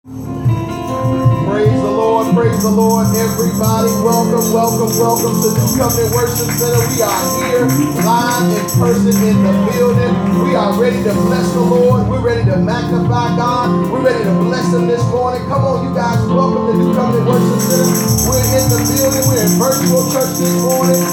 Praise the Lord, praise the Lord, everybody. Welcome, welcome, welcome to New Covenant Worship Center. We are here live in person in the building. We are ready to bless the Lord. We're ready to magnify God. We're ready to bless Him this morning. Come on, you guys. Welcome to New Covenant Worship Center. We're in the building. We're in virtual church this morning.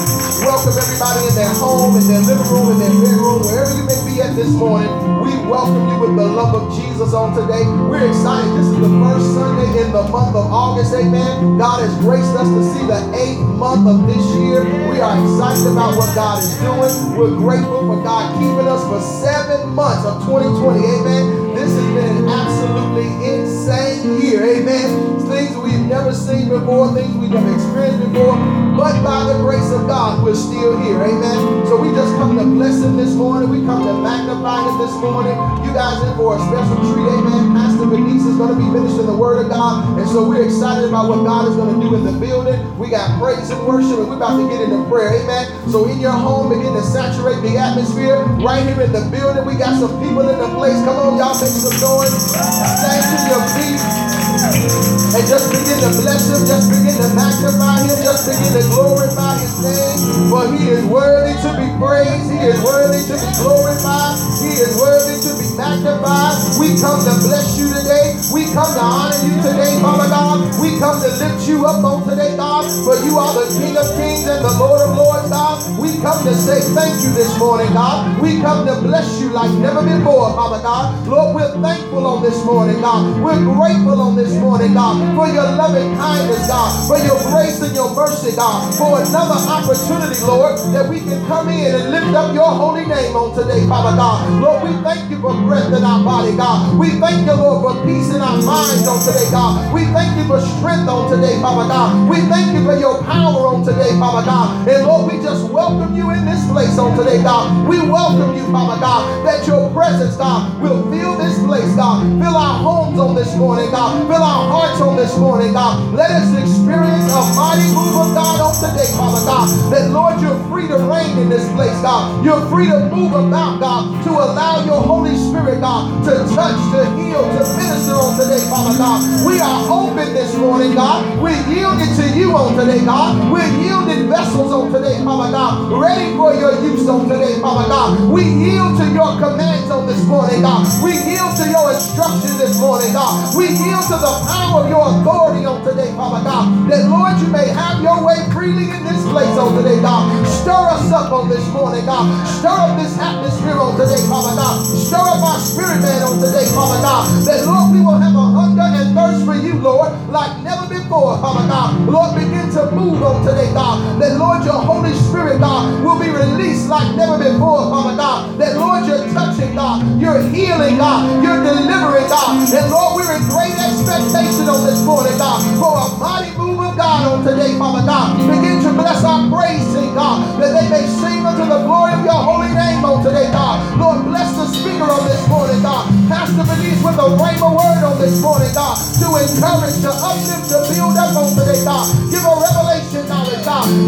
Welcome everybody in their home, in their living room, in their bedroom, wherever you may be at this morning. We welcome you with the love of Jesus on today. We're excited. This is the first Sunday in the month of August. Amen. God has graced us to see the eighth month of this year. We are excited about what God is doing. We're grateful for God keeping us for seven months of 2020. Amen. This has been absolutely insane year. Amen. Things we've never seen before, things we've never experienced before. But by the grace of God, we're still here. Amen. So we just come to bless him this morning. We come to magnify him this morning. You guys in for a special treat. Amen. Pastor Vinice is going to be ministering the word of God. And so we're excited about what God is going to do in the building. We got praise and worship, and we're about to get into prayer. Amen. So in your home, begin to saturate the atmosphere. Right here in the building, we got some people in the place. Come on, y'all some noise. Stand to your feet. And just begin to bless him, just begin to magnify him, just begin to glorify his name. For he is worthy to be praised, he is worthy to be glorified, he is worthy to be magnified. We come to bless you today, we come to honor you today, Father God. We come to lift you up on today, God, for you are the King of kings and the Lord of lords, God. We come to say thank you this morning, God. We come to bless you like never before, Father God. Lord, we're thankful on this morning, God. We're grateful on this morning, God for your loving kindness, God, for your grace and your mercy, God, for another opportunity, Lord, that we can come in and lift up your holy name on today, Father God. Lord, we thank you for breath in our body, God. We thank you, Lord, for peace in our minds on today, God. We thank you for strength on today, Father God. We thank you for your power on today, Father God. And Lord, we just welcome you in this place on today, God. We welcome you, Father God, that your presence, God, will fill this place, God. Fill our homes on this morning, God. Fill our hearts on this morning, God. Let us experience a mighty move of God on today, Father God. That, Lord, you're free to reign in this place, God. You're free to move about, God, to allow your Holy Spirit, God, to touch, to heal, to minister on today, Father God. We are open this morning, God. We're yielded to you on today, God. We're yielded vessels on today, Father God. Ready for your use on today, Father God. We yield to your commands on this morning, God. We yield to your instruction this morning, God. We yield to the power of your authority on today, Father God. That, Lord, you may have your way freely in this place on today, God. Stir us up on this morning, God. Stir up this atmosphere on today, Father God. Stir up our spirit, man, on today, Father God. That, Lord, we will have a hunger thirst for you, Lord, like never before, Father God. Lord, begin to move on today, God. That, Lord, your Holy Spirit, God, will be released like never before, Father God. That, Lord, you're touching, God. You're healing, God. You're delivering, God. And, Lord, we're in great expectation on this morning, God, for a mighty move of God on today, Father God. Begin to bless our praise God,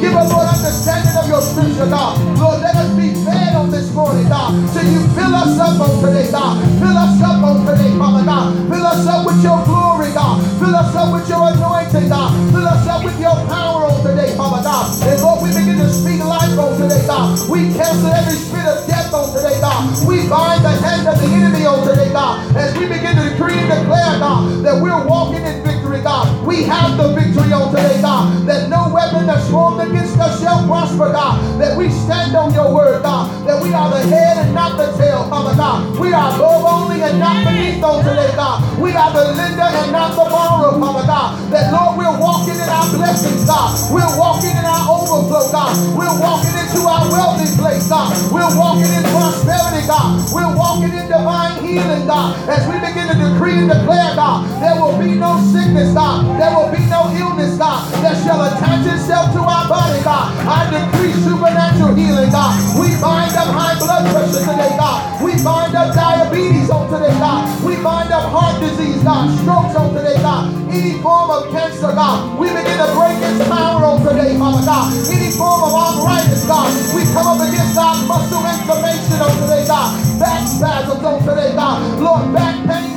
Give us, Lord understanding of your scripture, God. Lord, let us be fed on this morning, God. Till you fill us up on today, God. Fill us up on today, Father God. Fill us up with your glory, God. Fill us up with your anointing, God. Fill us up with your power on today, Father God. And Lord, we begin to speak life on today, God. We cancel every spirit of death on today, God. We bind the hand of the enemy on today, God. As we begin to decree and declare, God, that we're walking in victory, God. We have the victory on today, God. That no weapon that's formed against us shall prosper, God. That we stand on your word, God. That we are the head and not the tail, Father God. We are above only and not beneath on today, God. We are the lender and not the borrower, Father God. That, Lord, we're walking in our blessings, God. We're walking in our overflow, God. We're walking into our wealthy place, God. We're walking in prosperity, God. We're walking in divine healing, God. As we begin to decree and declare, God, there will be no sickness, God. There will be no illness, God, that shall attach itself to our body, God. I decree supernatural healing, God. We bind up high blood pressure today, God. We bind up diabetes on today, God. We bind up heart disease, God. Strokes on today, God. Any form of cancer, God. We begin to break its power on today, Father God. Any form of arthritis, God. We come up against God muscle inflammation on today, God. Back spasms on today, God. Lord, back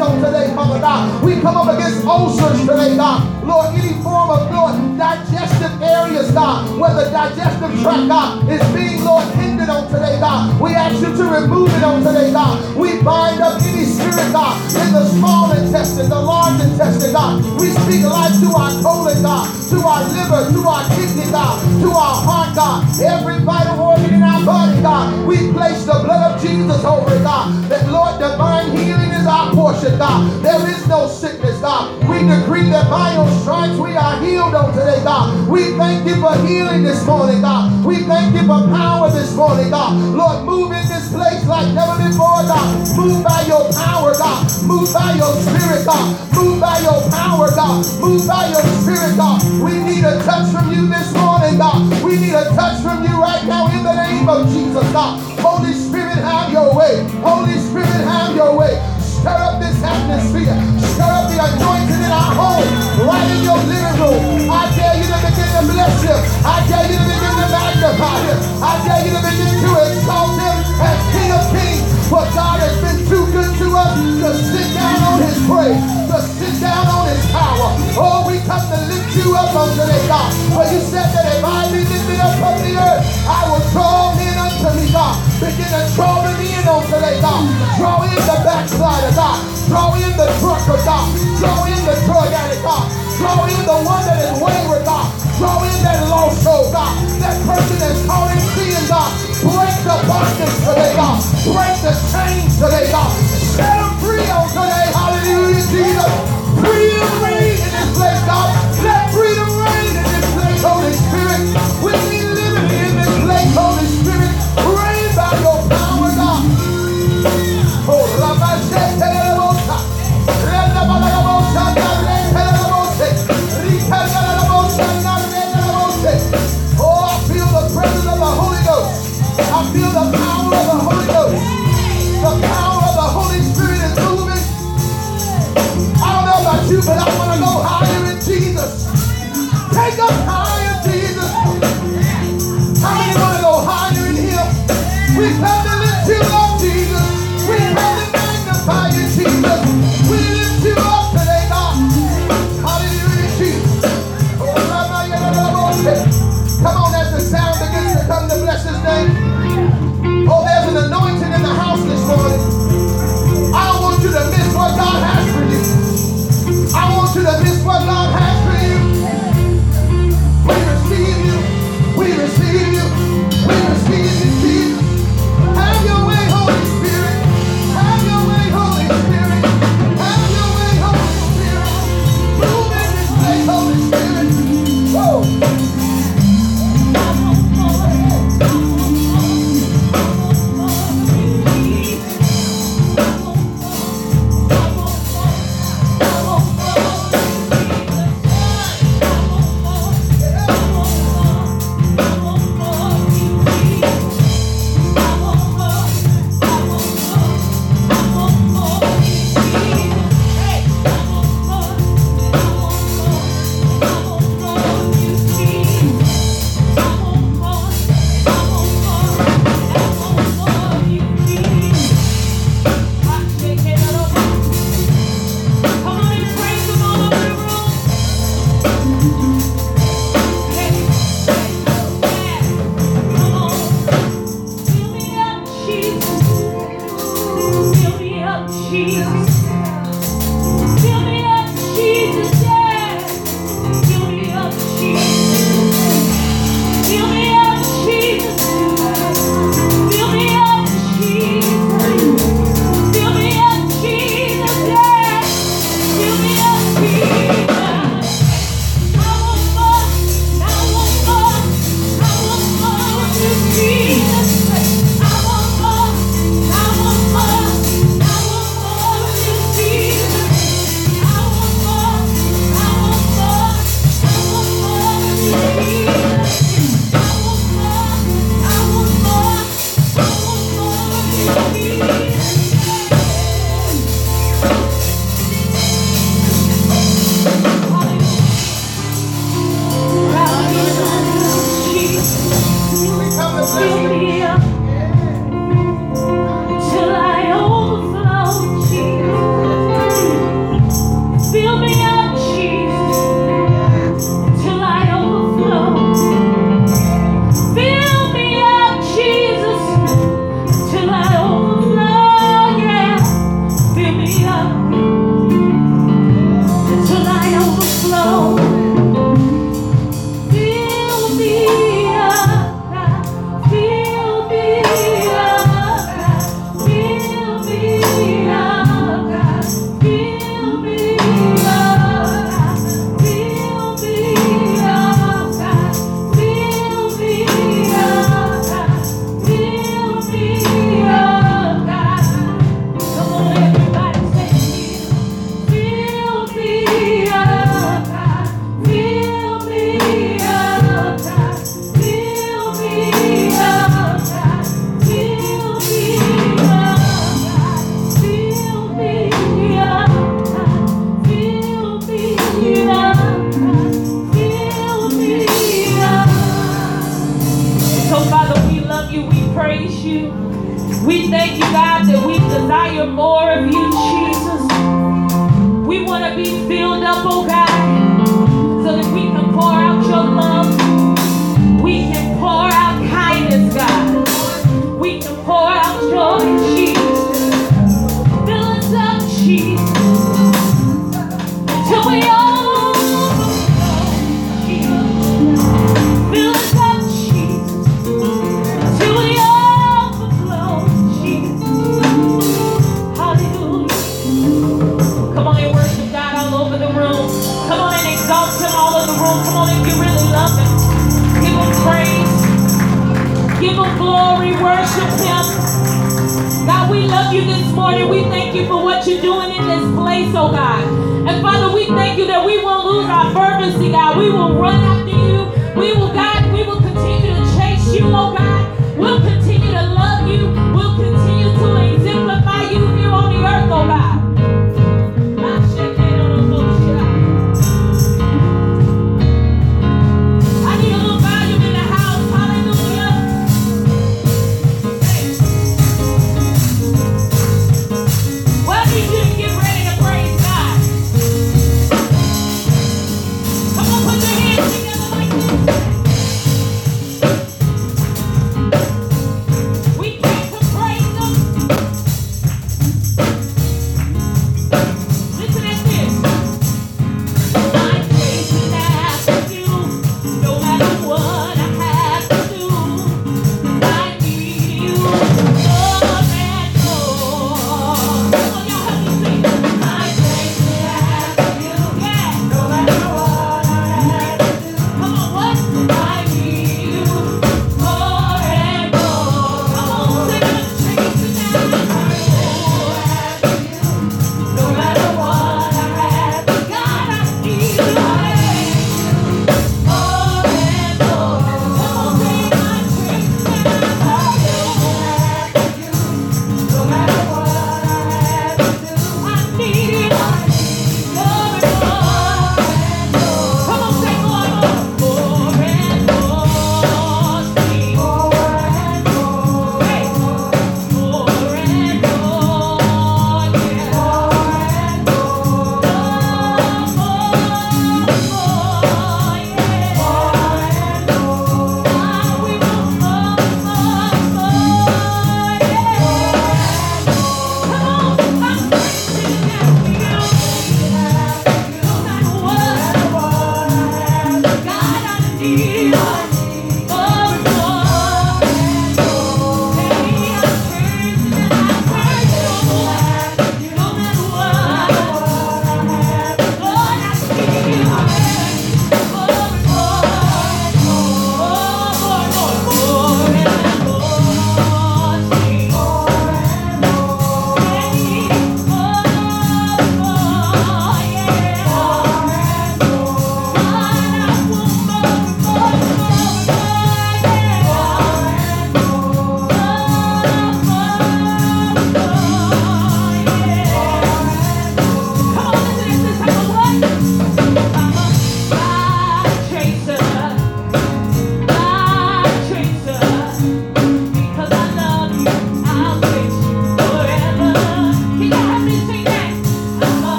on today, Father God. We come up against ulcers today, God. Lord, any form of, Lord, digestive areas, God, where the digestive tract, God, is being, Lord, hindered on today, God. We ask you to remove it on today, God. We bind up any spirit, God, in the small intestine, the large intestine, God. We speak life to our colon, God, to our liver, to our kidney, God, to our heart, God. Every vital organ body, God. We place the blood of Jesus over it, God. That, Lord, divine healing is our portion, God. There is no sickness, God. We decree that by your stripes we are healed on today, God. We thank you for healing this morning, God. We thank you for power this morning, God. Lord, move in this place like never before, God. Move by your power, God. Move by your spirit, God. Move by your power, God. Move by your spirit, God. We need a touch from you this morning, God. We need a touch from you right now in the name of Oh, Jesus, God. Holy Spirit, have your way. Holy Spirit, have your way. Stir up this atmosphere. Stir up the anointing in our home, right in your living room. I dare you to begin to bless him. I dare you to begin to magnify him. I dare you to begin to exalt him as King of Kings. For God has been too to us to sit down on his praise, to sit down on his power. Oh, we come to lift you up on today, God. For you said that if I be lifted up from the earth, I will draw men unto me, God. Begin to draw them in on today, God. Draw in the backslider, God. Draw in the drunkard, God. Draw in the drug addict, God. Draw in the one that is wayward, God. Draw in that lost soul, God. That person that's in sin, God. Break the bondage today, God. Break the chains today, God. Set them free.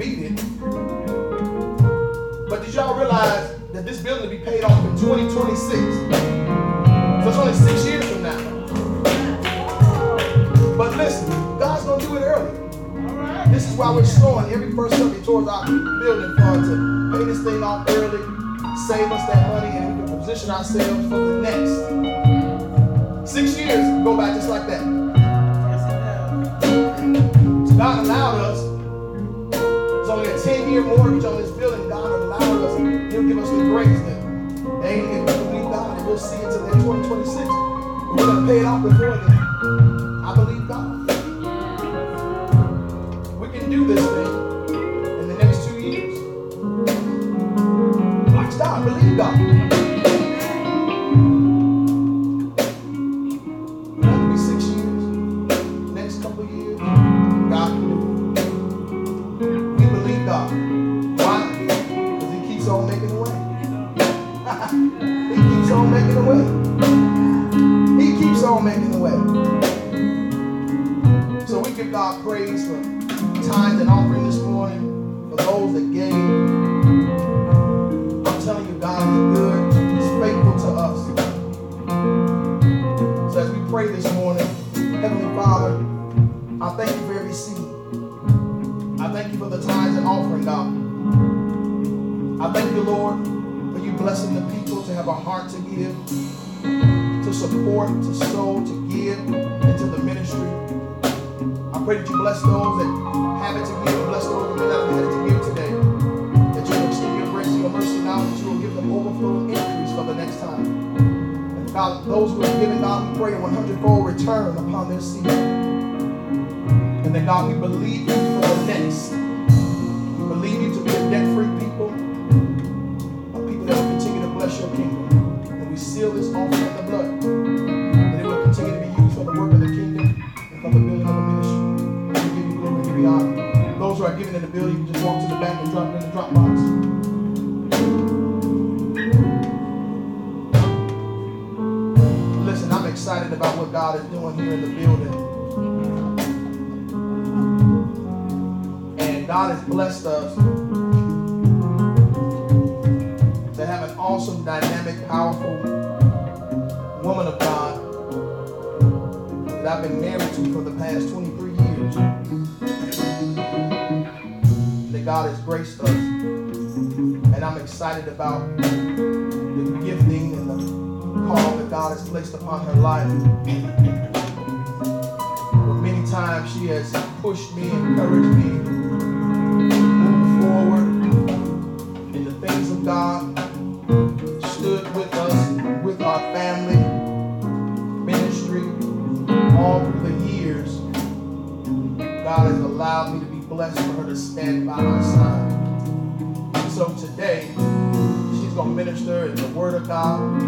Beat it. But did y'all realize that this building will be paid off in 2026? So it's only six years from now. But listen, God's gonna do it early. This is why we're sowing every first Sunday towards our building fund to pay this thing off early, save us that money, and we can position ourselves for the next. Six years go by just like that. God allowed us. It's only a 10-year mortgage on this building. God allowed us. He'll give us the grace they, if we believe God, and we'll see it until 2026. But we're gonna pay it off before then. I believe God. We can do this thing Word of God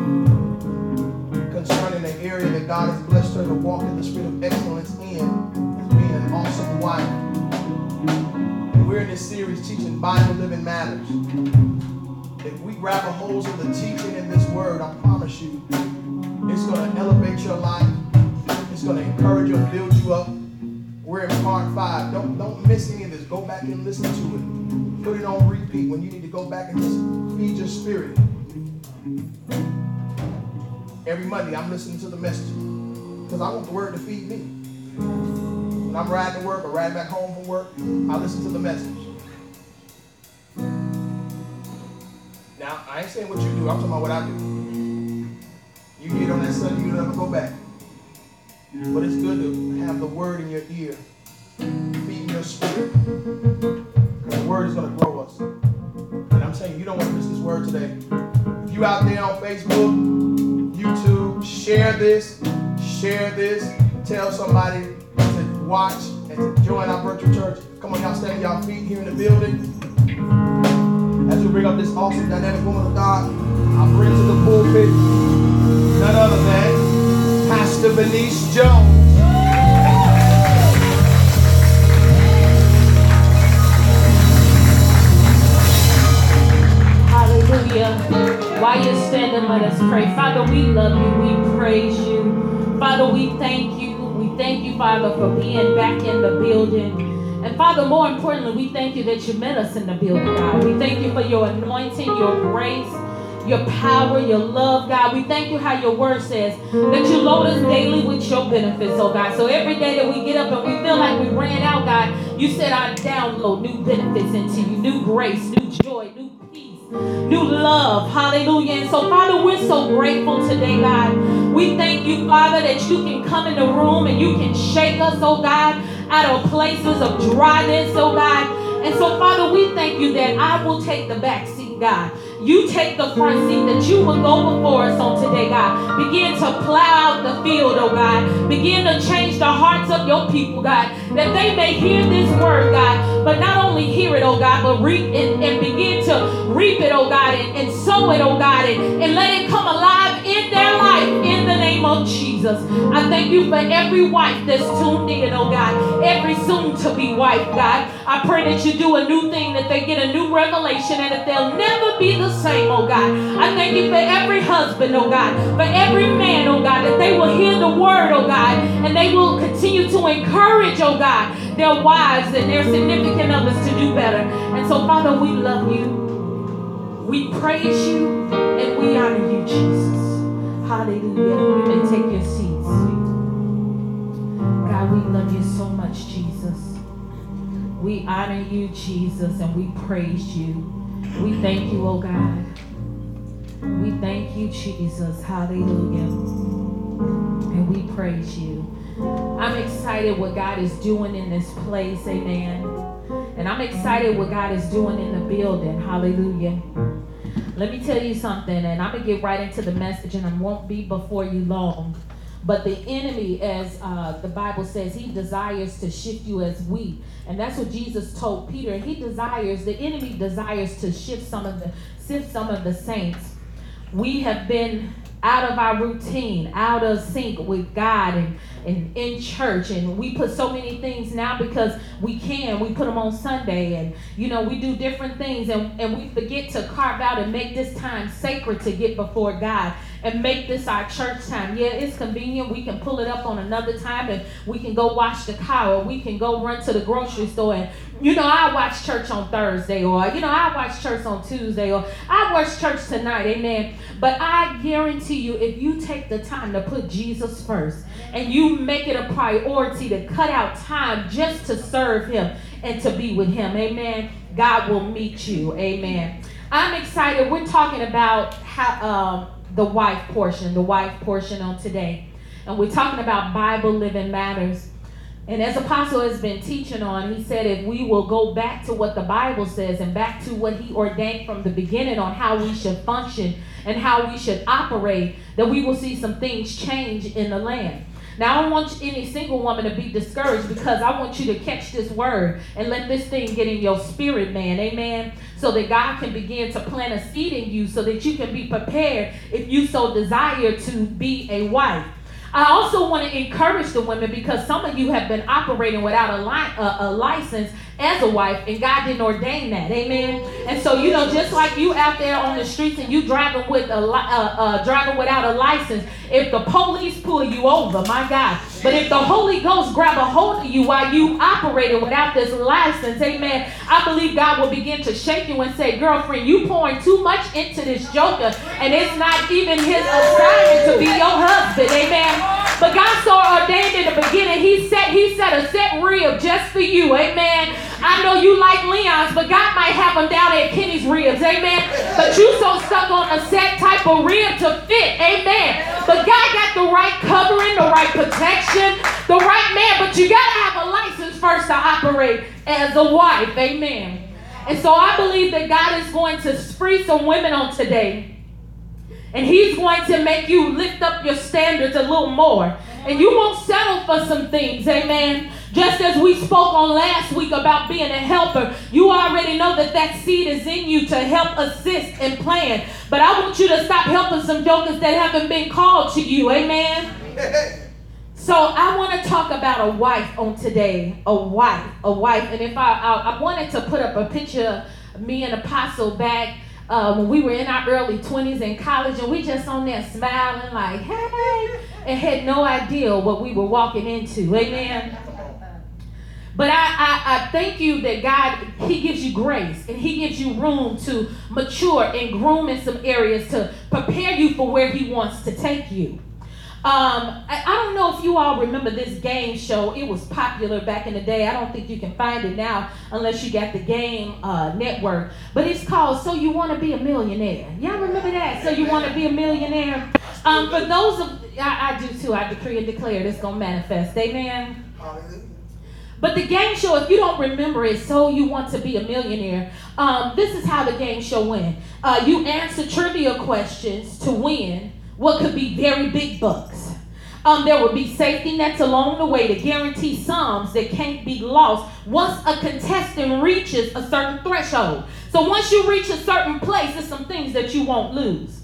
concerning the area that God has blessed her to walk in the spirit of excellence in as being an awesome wife. And we're in this series teaching Bible Living Matters. If we grab a hold of the teaching in this word, I promise you, it's going to elevate your life. It's going to encourage you build you up. We're in part five. Don't don't miss any of this. Go back and listen to it. Put it on repeat when you need to go back and just feed your spirit. Every Monday, I'm listening to the message because I want the word to feed me. When I'm riding to work or riding back home from work, I listen to the message. Now, I ain't saying what you do. I'm talking about what I do. You get on that Sunday, you never go back. But it's good to have the word in your ear, feeding your spirit. Because the word is going to grow us. And I'm saying you don't want to miss this word today. If you out there on Facebook, YouTube, share this, share this, tell somebody to watch and to join our virtual church. Come on, y'all stand y'all feet here in the building. As we bring up this awesome dynamic woman of God, I bring to the pulpit none other than Pastor Vinice Jones. Hallelujah. While you're standing let us pray. Father, we love you. We praise you. Father, we thank you. We thank you, Father, for being back in the building. And Father, more importantly, we thank you that you met us in the building, God. We thank you for your anointing, your grace, your power, your love, God. We thank you how your word says that you load us daily with your benefits, oh God. So every day that we get up and we feel like we ran out, God, you said I download new benefits into you, new grace, new joy, new new love. Hallelujah. And so, Father, we're so grateful today, God. We thank you, Father, that you can come in the room and you can shake us, oh God, out of places of dryness, oh God. And so, Father, we thank you that I will take the back seat, God. You take the front seat, that you will go before us on today, God. Begin to plow out the field, oh God. Begin to change the hearts of your people, God, that they may hear this word, God, but not only hear it, oh God, but reap and, and begin to reap it, oh God, and, and sow it, oh God, and, and let it come alive in their life in the name of Jesus. I thank you for every wife that's tuned in, oh God, every soon to be wife, God. I pray that you do a new thing, that they get a new revelation, and that they'll never be the same, oh God. I thank you for every husband, oh God, for every man, oh God, that they will hear the word, oh God, and they will continue to encourage, oh God, their wives and their significant others to do better. And so, Father, we love you. We praise you and we honor you, Jesus. Hallelujah. You may take your seats. God, we love you so much, Jesus. We honor you, Jesus, and we praise you. We thank you, oh God. We thank you, Jesus. Hallelujah. And we praise you. I'm excited what God is doing in this place. Amen. And I'm excited what God is doing in the building. Hallelujah. Let me tell you something, and I'm going to get right into the message, and I won't be before you long. But the enemy, as uh, the Bible says, he desires to shift you as wheat. And that's what Jesus told Peter. He desires, the enemy desires to shift some of the, shift some of the saints. We have been out of our routine, out of sync with God and, and in church. And we put so many things now because we can. We put them on Sunday and, you know, we do different things and, and we forget to carve out and make this time sacred to get before God and make this our church time. Yeah, it's convenient. We can pull it up on another time and we can go watch the car or we can go run to the grocery store and you know, I watch church on Thursday, or you know, I watch church on Tuesday, or I watch church tonight, amen. But I guarantee you, if you take the time to put Jesus first and you make it a priority to cut out time just to serve Him and to be with Him, amen, God will meet you, amen. I'm excited. We're talking about how, um, the wife portion, the wife portion on today. And we're talking about Bible living matters. And as Apostle has been teaching on, he said if we will go back to what the Bible says and back to what he ordained from the beginning on how we should function and how we should operate, that we will see some things change in the land. Now, I don't want any single woman to be discouraged because I want you to catch this word and let this thing get in your spirit, man. Amen. So that God can begin to plant a seed in you so that you can be prepared if you so desire to be a wife. I also want to encourage the women because some of you have been operating without a, li- a, a license as a wife, and God didn't ordain that. Amen. And so, you know, just like you out there on the streets and you driving with a li- uh, uh, driving without a license, if the police pull you over, my God. But if the Holy Ghost grab a hold of you while you operating without this license, amen, I believe God will begin to shake you and say, girlfriend, you pouring too much into this joker, and it's not even his assignment to be your husband, amen. But God so ordained in the beginning, he set, he set a set rib just for you, amen. I know you like Leon's, but God might have them down at Kenny's ribs, amen. But you so stuck on a set type of rib to fit, amen. But God got the right covering, the right protection, the right man, but you got to have a license first to operate as a wife, amen. And so I believe that God is going to free some women on today. And he's going to make you lift up your standards a little more. And you won't settle for some things, amen. Just as we spoke on last week about being a helper, you already know that that seed is in you to help assist and plan. But I want you to stop helping some jokers that haven't been called to you. Amen. So I want to talk about a wife on today. A wife, a wife. And if I, I, I wanted to put up a picture of me and Apostle back uh, when we were in our early 20s in college, and we just on there smiling like, hey, and had no idea what we were walking into. Amen. But I, I, I thank you that God, He gives you grace and He gives you room to mature and groom in some areas to prepare you for where He wants to take you. Um, I, I, don't know if you all remember this game show. It was popular back in the day. I don't think you can find it now unless you got the game uh, network. But it's called So You Want to Be a Millionaire. Y'all remember that? So You Want to Be a Millionaire? Um, for those of, I, I do too. I decree and declare this going to manifest. Amen. But the game show, if you don't remember it, so you want to be a millionaire. Um, this is how the game show went. Uh, you answer trivia questions to win what could be very big bucks. Um, there would be safety nets along the way to guarantee sums that can't be lost once a contestant reaches a certain threshold. So once you reach a certain place, there's some things that you won't lose.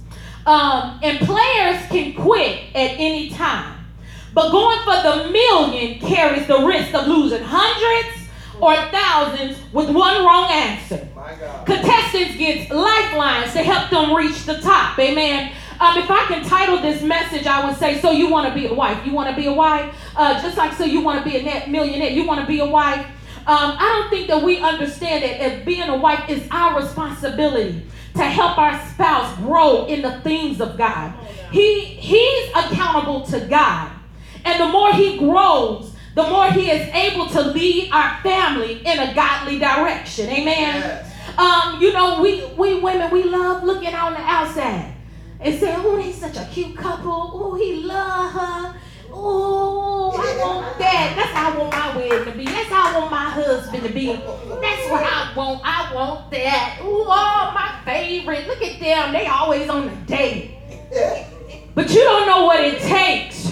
Um, and players can quit at any time. But going for the million carries the risk of losing hundreds or thousands with one wrong answer. Contestants get lifelines to help them reach the top. Amen. Um, if I can title this message, I would say, So You Want to Be a Wife? You want to be a wife? Uh, just like So You Want to Be a net millionaire? You want to be a wife? Um, I don't think that we understand that if being a wife is our responsibility to help our spouse grow in the things of God. He, he's accountable to God. And the more he grows, the more he is able to lead our family in a godly direction. Amen. Yes. Um, you know, we, we women, we love looking on the outside and say, oh, they such a cute couple. Oh, he love her. Oh, I want that. That's how I want my wedding to be. That's how I want my husband to be. That's what I want. I want that. Ooh, Oh, my favorite. Look at them. They always on the date. But you don't know what it takes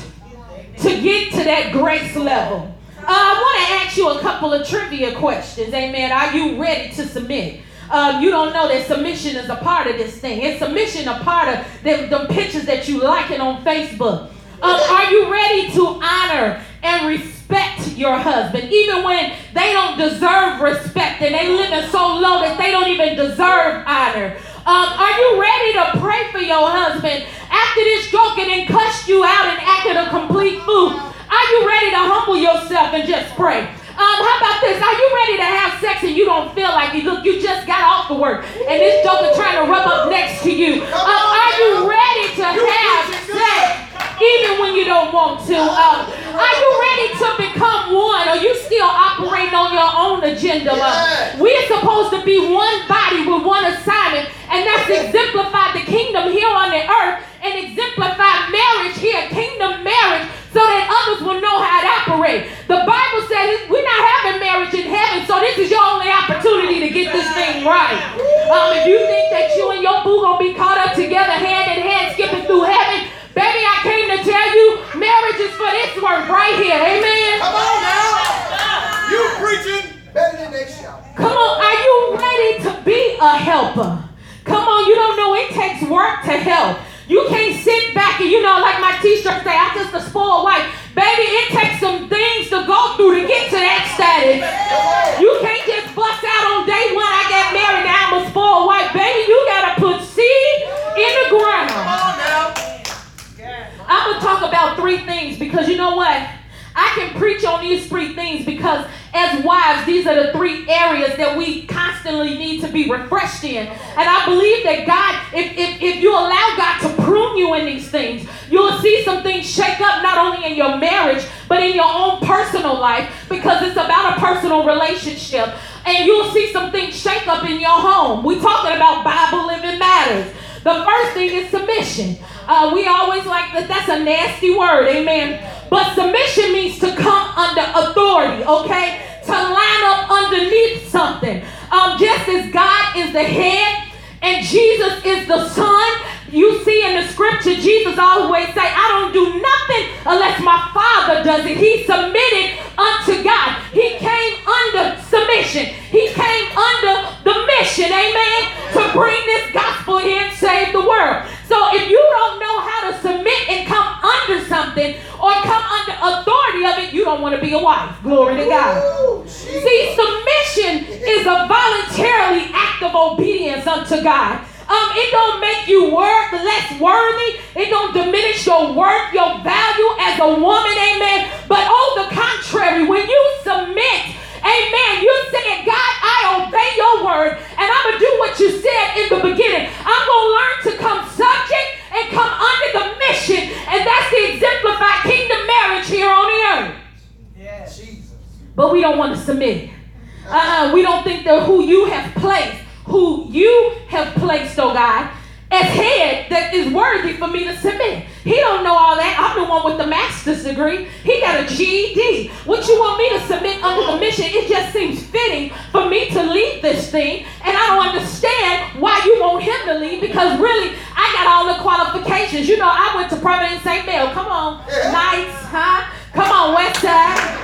to get to that grace level. Uh, I want to ask you a couple of trivia questions. Amen. Are you ready to submit? Um, you don't know that submission is a part of this thing. Is submission a part of the, the pictures that you liking on Facebook? Um, are you ready to honor and respect your husband, even when they don't deserve respect and they living so low that they don't even deserve honor? Um, are you ready to pray for your husband after this joking and cussed you out and acted a complete fool? Are you ready to humble yourself and just pray? Um, how about this? Are you ready to have sex and you don't feel like it? Look, you just got off the work and this joker trying to rub up next to you. Um, are you ready to have sex even when you don't want to? Um, are you ready to become one? Or you still operating on your own agenda? Uh, we're supposed to be one body with one assignment, and that's exemplify the kingdom here on the earth and exemplify marriage here, kingdom marriage so that others will know how to operate. The Bible says we're not having marriage in heaven, so this is your only opportunity to get this thing right. Um, if you think that you and your boo gonna be caught up together hand in hand, skipping through heaven, baby, I came to tell you, marriage is for this work right here. Amen. Come on now. You preaching better than they shout. Come on, are you ready to be a helper? Come on, you don't know it takes work to help. You can't sit back and, you know, like my t-shirt say, I'm just a spoiled wife. Baby, it takes some things to go through to get to that status. You can't just bust out on day one, I got married, now I'm a spoiled wife. Baby, you got to put seed in the ground. I'm going to talk about three things because you know what? I can preach on these three things because as wives, these are the three areas that we constantly need to be refreshed in. And I believe that God, if, if, if you allow God to prune you in these things, you'll see some things shake up not only in your marriage, but in your own personal life because it's about a personal relationship. And you'll see some things shake up in your home. We're talking about Bible living matters. The first thing is submission. Uh, we always like that. That's a nasty word, amen. But submission means to come under authority, okay? To line up underneath something. Um, just as God is the head and Jesus is the son, you see in the scripture, Jesus always say, I don't do nothing unless my Father does it. He submitted unto God. He came under submission. He came under the mission, amen, to bring this gospel here and save the world. So if you don't know how to submit and come under something or come under authority of it, you don't want to be a wife. Glory to God. See, submission is a voluntarily act of obedience unto God. Um, it don't make you worth less worthy. It don't diminish your worth, your value as a woman, amen. But on the contrary, when you submit, amen, you said, God, I obey your word, and I'm gonna do what you said in the beginning. I'm gonna learn to come subject and come under the mission, and that's the exemplified kingdom marriage here on the earth. Yeah, Jesus. But we don't want to submit. Uh-uh, we don't think that who you have placed who you have placed, oh God, as head that is worthy for me to submit. He don't know all that. I'm the one with the master's degree. He got a GED. What you want me to submit under the mission? It just seems fitting for me to lead this thing, and I don't understand why you want him to lead because really I got all the qualifications. You know, I went to Providence St. Mel. Come on, Knights, huh? Come on, West Side.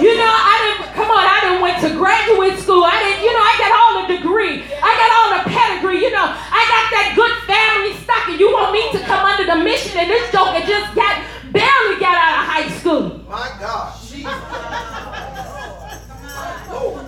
You know, I didn't, come on, I didn't went to graduate school. I didn't, you know, I got all the degree. I got all the pedigree. You know, I got that good family stock. And you want me to come under the mission and this joker just got, barely got out of high school. My God.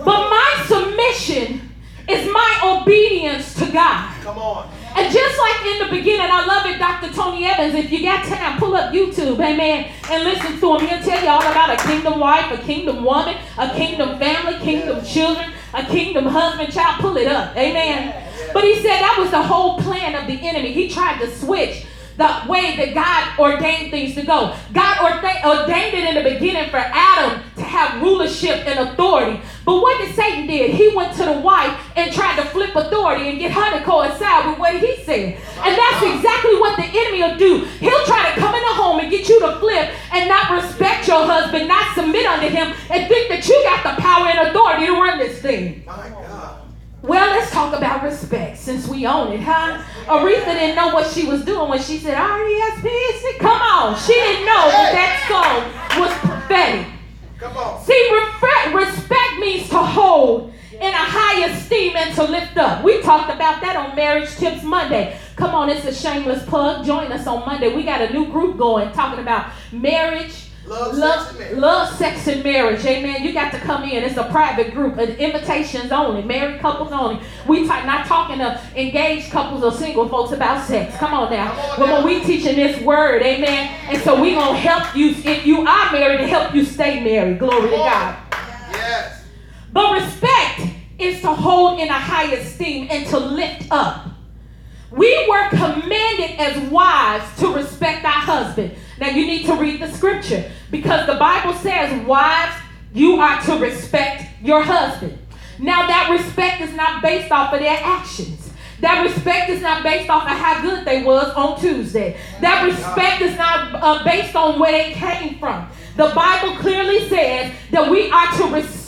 But my submission is my obedience to God. Come on. And just like in the beginning, I love it, Dr. Tony Evans. If you got time, pull up YouTube, amen, and listen to him. He'll tell you all about a kingdom wife, a kingdom woman, a kingdom family, kingdom children, a kingdom husband, child. Pull it up, amen. But he said that was the whole plan of the enemy. He tried to switch the way that God ordained things to go. God ordained it in the beginning for Adam to have rulership and authority. But what did Satan did? He went to the wife and tried to flip authority and get her to coincide with what he said. And that's exactly what the enemy will do. He'll try to come in the home and get you to flip and not respect your husband, not submit unto him, and think that you got the power and authority to run this thing. Well, let's talk about respect since we own it, huh? Aretha didn't know what she was doing when she said R-E-S-P-E-C. Come on. She didn't know that that song was prophetic. Come on. See, respect means to hold in a high esteem and to lift up. We talked about that on Marriage Tips Monday. Come on, it's a shameless plug. Join us on Monday. We got a new group going talking about marriage Love, love, sex love, sex, and marriage. Amen. You got to come in. It's a private group, an invitations only, married couples only. We talk, not talking to engaged couples or single folks about sex. Come on now. Come on but when we teaching this word, amen. And so we gonna help you if you are married to help you stay married. Glory to God. Yes. But respect is to hold in a high esteem and to lift up. We were commanded as wives to respect our husband. Now you need to read the scripture because the Bible says, wives, you are to respect your husband. Now that respect is not based off of their actions. That respect is not based off of how good they was on Tuesday. That respect is not uh, based on where they came from. The Bible clearly says that we are to respect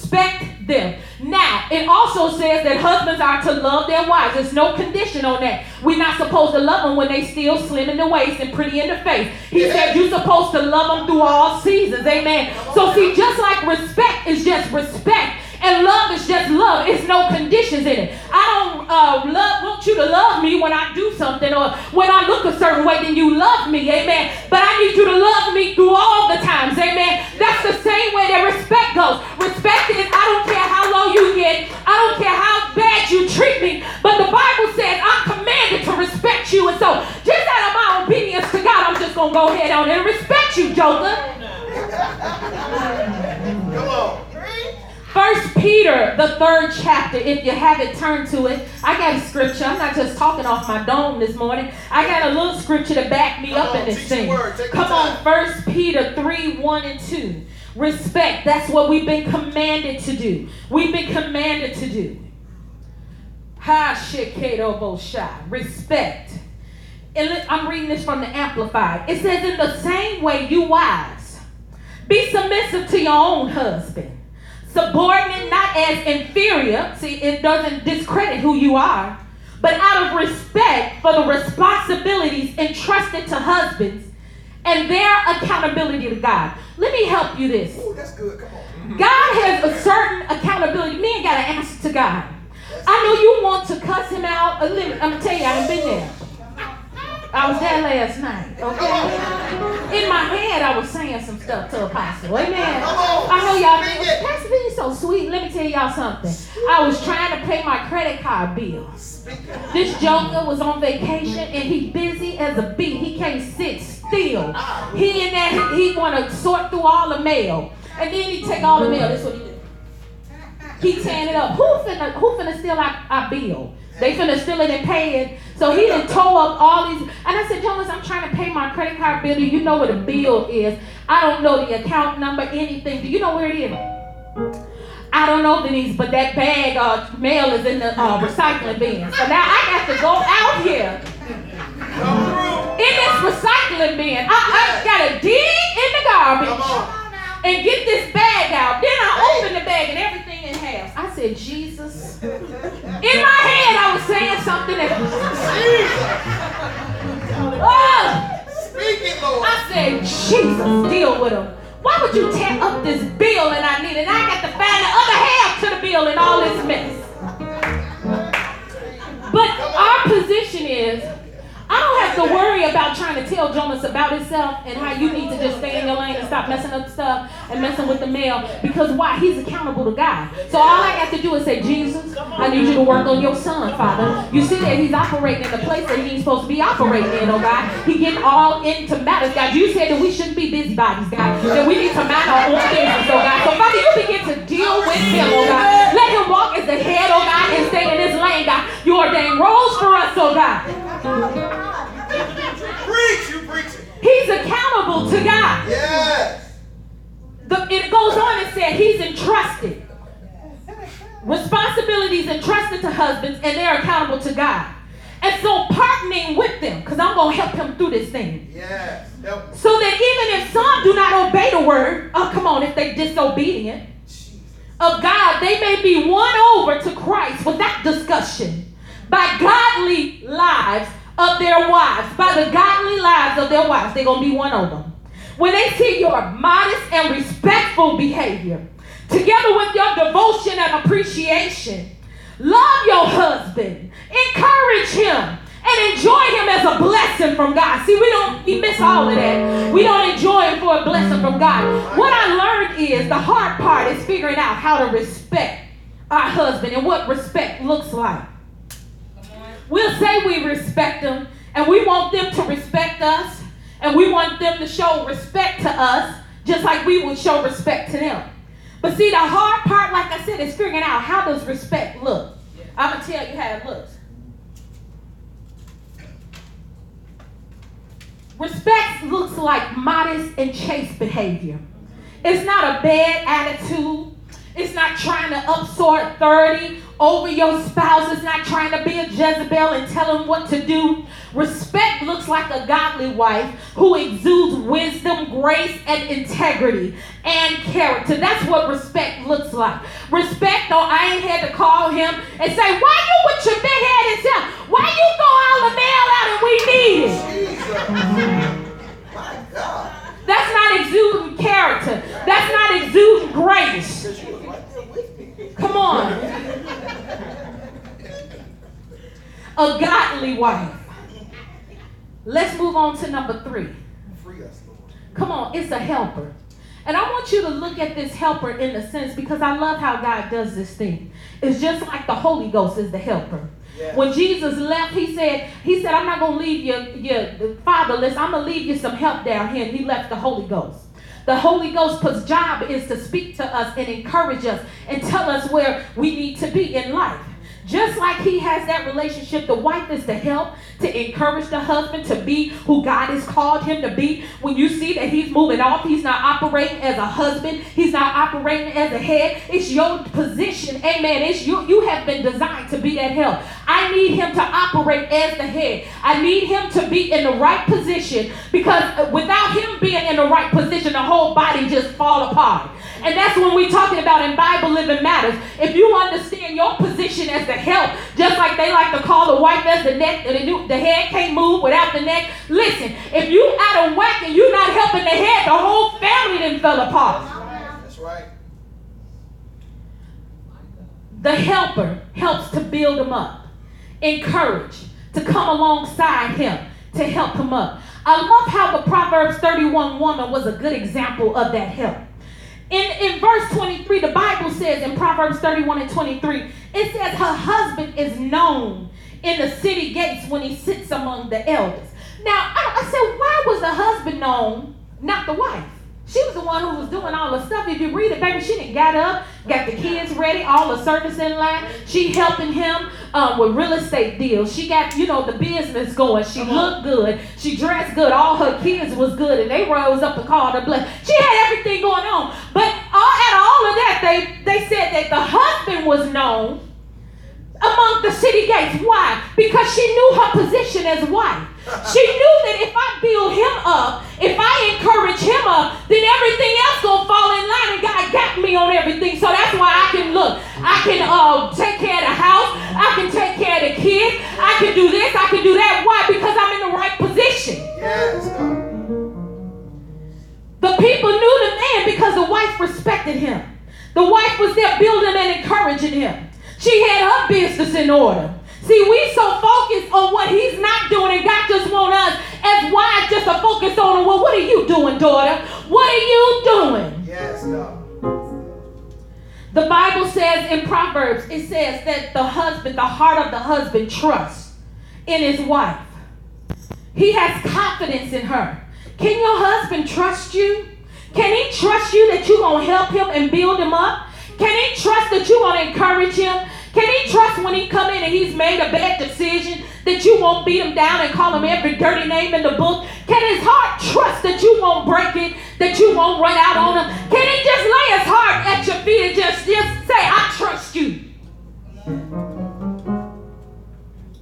them. Now, it also says that husbands are to love their wives. There's no condition on that. We're not supposed to love them when they still slim in the waist and pretty in the face. He said you're supposed to love them through all seasons. Amen. So see, just like respect is just respect. And love is just love. It's no conditions in it. I don't uh, love want you to love me when I do something or when I look a certain way, then you love me. Amen. But I need you to love me through all the times. Amen. That's the same way that respect goes. Respect is I don't care how low you get. I don't care how bad you treat me. But the Bible says I'm commanded to respect you. And so just out of my obedience to God, I'm just going to go ahead on and respect you, Joker. Come on. First Peter, the third chapter, if you haven't turned to it, I got a scripture. I'm not just talking off my dome this morning. I got a little scripture to back me Come up on, in this thing. Come on, First Peter 3, 1 and 2. Respect. That's what we've been commanded to do. We've been commanded to do. Ha Shekado Respect. And I'm reading this from the Amplified. It says, In the same way, you wives, be submissive to your own husband subordinate, not as inferior. See, it doesn't discredit who you are, but out of respect for the responsibilities entrusted to husbands and their accountability to God. Let me help you this. Ooh, that's good. Come on. Mm-hmm. God has a certain accountability. Men got to answer to God. I know you want to cuss him out. A little. I'm going to tell you, I've been there. I was there last night, okay? In my head, I was saying some stuff to Apostle. Amen. I know y'all think, Pastor B, so sweet. Let me tell y'all something. I was trying to pay my credit card bills. This joker was on vacation and he busy as a bee. He can't sit still. He and that he, to sort through all the mail. And then he take all the mail. That's what he do. He tearing it up. Who finna, who finna steal our, our bill? They finna steal it and pay it. So he done tore up all these. And I said, Jonas, I'm trying to pay my credit card bill. Do you know what a bill is? I don't know the account number, anything. Do you know where it is? I don't know, Vinice, but that bag of uh, mail is in the uh, recycling bin. So now I have to go out here in this recycling bin. I, I got to dig in the garbage and get this bag out. Then I open the bag and everything half. I said, Jesus. In my head, I was saying something that. Oh! Speak it, Lord. I said, Jesus, deal with him. Why would you tear up this bill and I need it? I got to find the other half to the bill and all this mess. But our position is I don't have to worry about trying to tell Jonas about himself and how you need to just stay in your lane and stop messing up stuff and messing with the mail because why? He's accountable to God. So all I got to do is say, Jesus, I need you to work on your son, Father. You see that he's operating in the place that he's supposed to be operating in, oh God. He getting all into matters, God. You said that we shouldn't be busybodies, God. That we need to mind our own business, oh God. So Father, you begin to deal with him, oh God. Let him walk as the head, oh God, and stay in his lane, God. You ordained roles for us, oh God. Preach, you preaching. He's accountable to God. Yes. The, it goes on and said he's entrusted. Responsibilities entrusted to husbands, and they're accountable to God. And so partnering with them, because I'm going to help him through this thing. Yes. Help. So that even if some do not obey the word, oh, come on, if they're disobedient of God, they may be won over to Christ without discussion by godly lives of their wives, by the godly lives of their wives. They're going to be one of them. When they see your modest and respectful behavior, together with your devotion and appreciation, love your husband, encourage him, and enjoy him as a blessing from God. See, we don't we miss all of that. We don't enjoy him for a blessing from God. What I learned is the hard part is figuring out how to respect our husband and what respect looks like. We'll say we respect them and we want them to respect us and we want them to show respect to us just like we would show respect to them. But see, the hard part, like I said, is figuring out how does respect look. I'm to tell you how it looks. Respect looks like modest and chaste behavior. It's not a bad attitude. It's not trying to upsort 30 over your spouse. It's not trying to be a Jezebel and tell them what to do. Respect looks like a godly wife who exudes wisdom, grace, and integrity and character. That's what respect looks like. Respect, though, I ain't had to call him and say, Why you with your big head self? Why you throw all the mail out and we need it? My God. That's not exuding character. That's not exuding grace. Come on. A godly wife. Let's move on to number three. Come on, it's a helper. And I want you to look at this helper in a sense because I love how God does this thing. It's just like the Holy Ghost is the helper. Yeah. When Jesus left, he said, He said, I'm not gonna leave you, you fatherless, I'm gonna leave you some help down here. And he left the Holy Ghost. The Holy Ghost's job is to speak to us and encourage us and tell us where we need to be in life. Just like he has that relationship, the wife is to help, to encourage the husband to be who God has called him to be. When you see that he's moving off, he's not operating as a husband, he's not operating as a head. It's your position, amen. It's you, you have been designed to be that help. I need him to operate as the head. I need him to be in the right position because without him being in the right position, the whole body just fall apart. And that's when we're talking about in Bible living matters. If you understand your position as the help, just like they like to call the wife as the neck, the, the head can't move without the neck. Listen, if you out of whack and you're not helping the head, the whole family then fell apart. That's right. The helper helps to build him up, encourage, to come alongside him, to help him up. I love how the Proverbs 31 woman was a good example of that help. In, in verse 23, the Bible says, in Proverbs 31 and 23. It says her husband is known in the city gates when he sits among the elders. Now, I, I said, why was the husband known, not the wife? She was the one who was doing all the stuff. If you read it, baby, she didn't got up, got the kids ready, all the service in line. She helping him um, with real estate deals. She got, you know, the business going. She looked good. She dressed good. All her kids was good, and they rose up and called her blessed. She had everything going on. But all, at all of that, they, they said that the husband was known among the city gates. Why? Because she knew her position as wife. She knew that if I build him up, if I encourage him up, then everything else gonna fall in line. And God got me on everything, so that's why I can look. I can uh, take care of the house. I can take care of the kids. I can do this. I can do that. Why? Because I'm in the right position. Yes. The people knew the man because the wife respected him. The wife was there building and encouraging him. She had her business in order. See, we so focused on what he's not doing, and God just want us as wives just to focus on, well, what are you doing, daughter? What are you doing? Yes, God. The Bible says in Proverbs, it says that the husband, the heart of the husband trusts in his wife. He has confidence in her. Can your husband trust you? Can he trust you that you're going to help him and build him up? Can he trust that you're going to encourage him? Can he trust when he come in and he's made a bad decision that you won't beat him down and call him every dirty name in the book? Can his heart trust that you won't break it, that you won't run out on him? Can he just lay his heart at your feet and just, just say, I trust you?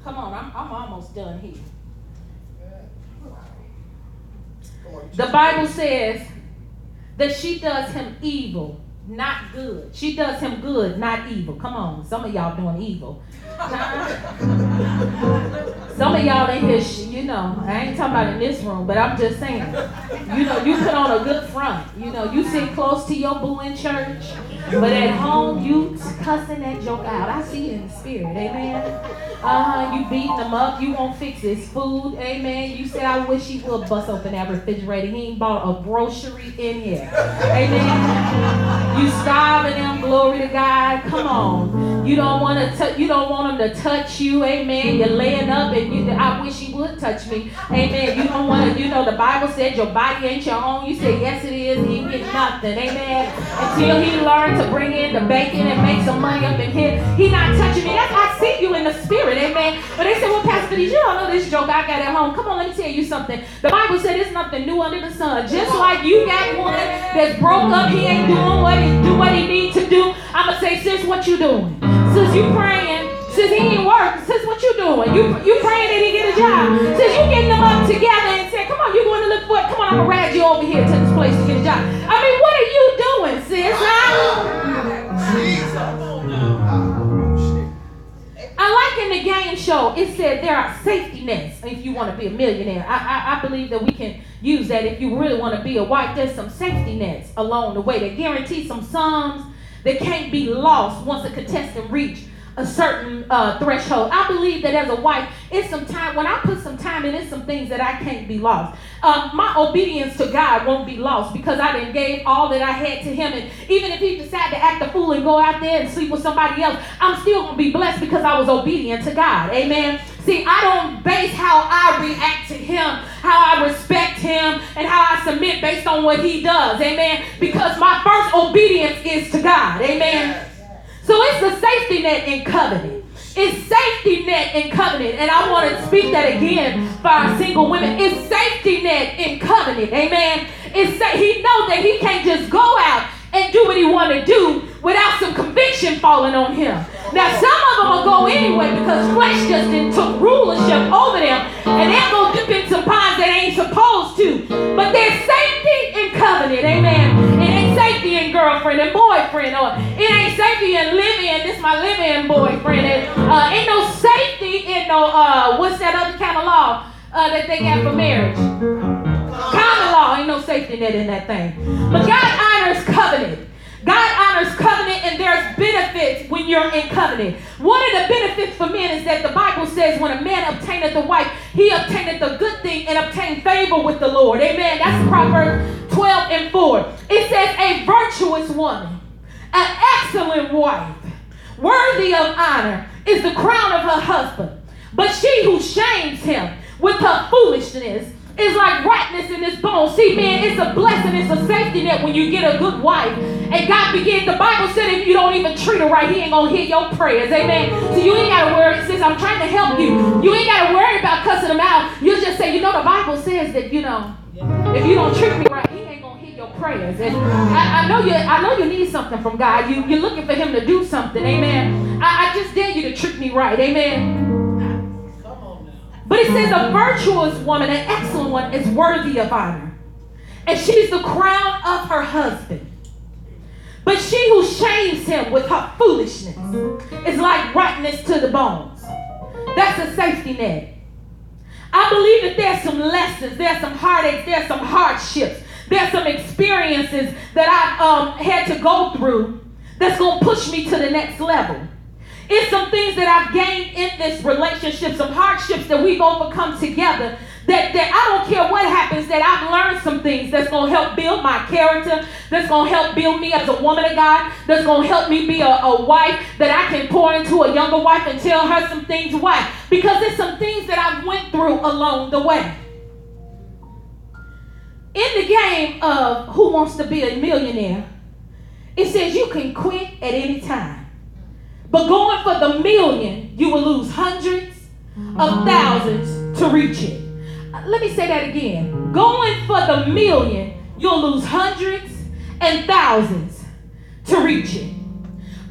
Come on, I'm, I'm almost done here. The Bible says that she does him evil not good. She does him good, not evil. Come on, some of y'all doing evil. some of y'all in here, you know, I ain't talking about in this room, but I'm just saying, you know, you put on a good front. You know, you sit close to your boo in church, but at home, you cussing that joke out. I see it in the spirit, amen. Uh-huh, you beating them up. You won't fix his food, amen. You said, I wish he would bust open that refrigerator. He ain't bought a grocery in here, amen. You starving them, glory to God. Come on. You don't want to you don't want them to touch you, amen. You're laying up and you I wish he would touch me. Amen. You don't want to, you know, the Bible said your body ain't your own. You say, Yes, it is. He get nothing. Amen. Until he learned to bring in the bacon and make some money up in here. He not touching me. That's I see you in the spirit, amen. But they said, Well, Pastor, you don't know this joke I got at home. Come on, let me tell you something. The Bible said there's nothing new under the sun. Just like you got one that's broke up, he ain't doing what he do what he need to do. I'ma say, sis, what you doing? Sis, you praying. Sis, he ain't work. Sis, what you doing? You you praying that he get a job. Sis, you getting them up together and say, come on, you going to look for it. Come on, I'm gonna ride you over here to this place to get a job. I mean, what are you doing, sis? I like in the game show, it said there are safety nets if you want to be a millionaire. I, I, I believe that we can use that if you really want to be a wife. There's some safety nets along the way that guarantee some sums that can't be lost once a contestant reach a certain uh, threshold. I believe that as a wife, it's some time, when I put some time in, it's some things that I can't be lost. Um, my obedience to God won't be lost because I done gave all that I had to Him. And even if He decide to act a fool and go out there and sleep with somebody else, I'm still going to be blessed because I was obedient to God. Amen. See, I don't base how I react to Him, how I respect Him, and how I submit based on what He does. Amen. Because my first obedience is to God. Amen. So it's the safety net in covenant. It's safety net in covenant. And I want to speak that again for our single women. It's safety net in covenant. Amen. It's sa- he knows that he can't just go out and do what he want to do without some conviction falling on him. Now, some of them will go anyway because flesh just didn't took rulership over them, and they're to dip in some ponds that ain't supposed to. But there's safety in covenant, amen. Ain't safety in girlfriend and boyfriend, or it ain't safety in living. This my living boyfriend. And, uh, ain't no safety in no uh, what's that other kind of law uh, that they got for marriage? Common law ain't no safety net in that thing. But God honors covenant. God honors covenant, and there's benefits when you're in covenant. One of the benefits for men is that the Bible says when a man obtaineth a wife, he obtaineth the good thing and obtained favor with the Lord. Amen. That's Proverbs 12 and 4. It says, A virtuous woman, An excellent wife, worthy of honor, is the crown of her husband. But she who shames him with her foolishness is like rottenness in this bone. See, man, it's a blessing, it's a safety net when you get a good wife. And God begins, the Bible said if you don't even treat her right, he ain't gonna hear your prayers. Amen. So you ain't gotta worry. Sis, I'm trying to help you. You ain't gotta worry about cussing them out. You just say, you know, the Bible says that, you know, if you don't treat me right, he ain't gonna hear your prayers. And I, I know you I know you need something from God. You you're looking for him to do something. Amen. I, I just dare you to treat me right. Amen. But it says a virtuous woman, an excellent one, is worthy of honor. And she's the crown of her husband. But she who shames him with her foolishness is like rottenness to the bones. That's a safety net. I believe that there's some lessons, there's some heartaches, there's some hardships, there's some experiences that I've um, had to go through that's going to push me to the next level. It's some things that I've gained in this relationship, some hardships that we've overcome together. That, that I don't care what happens, that I've learned some things that's going to help build my character, that's going to help build me as a woman of God, that's going to help me be a, a wife that I can pour into a younger wife and tell her some things. Why? Because there's some things that I've went through along the way. In the game of Who Wants to Be a Millionaire, it says you can quit at any time. But going for the million, you will lose hundreds of thousands to reach it. Let me say that again. Going for the million, you'll lose hundreds and thousands to reach it.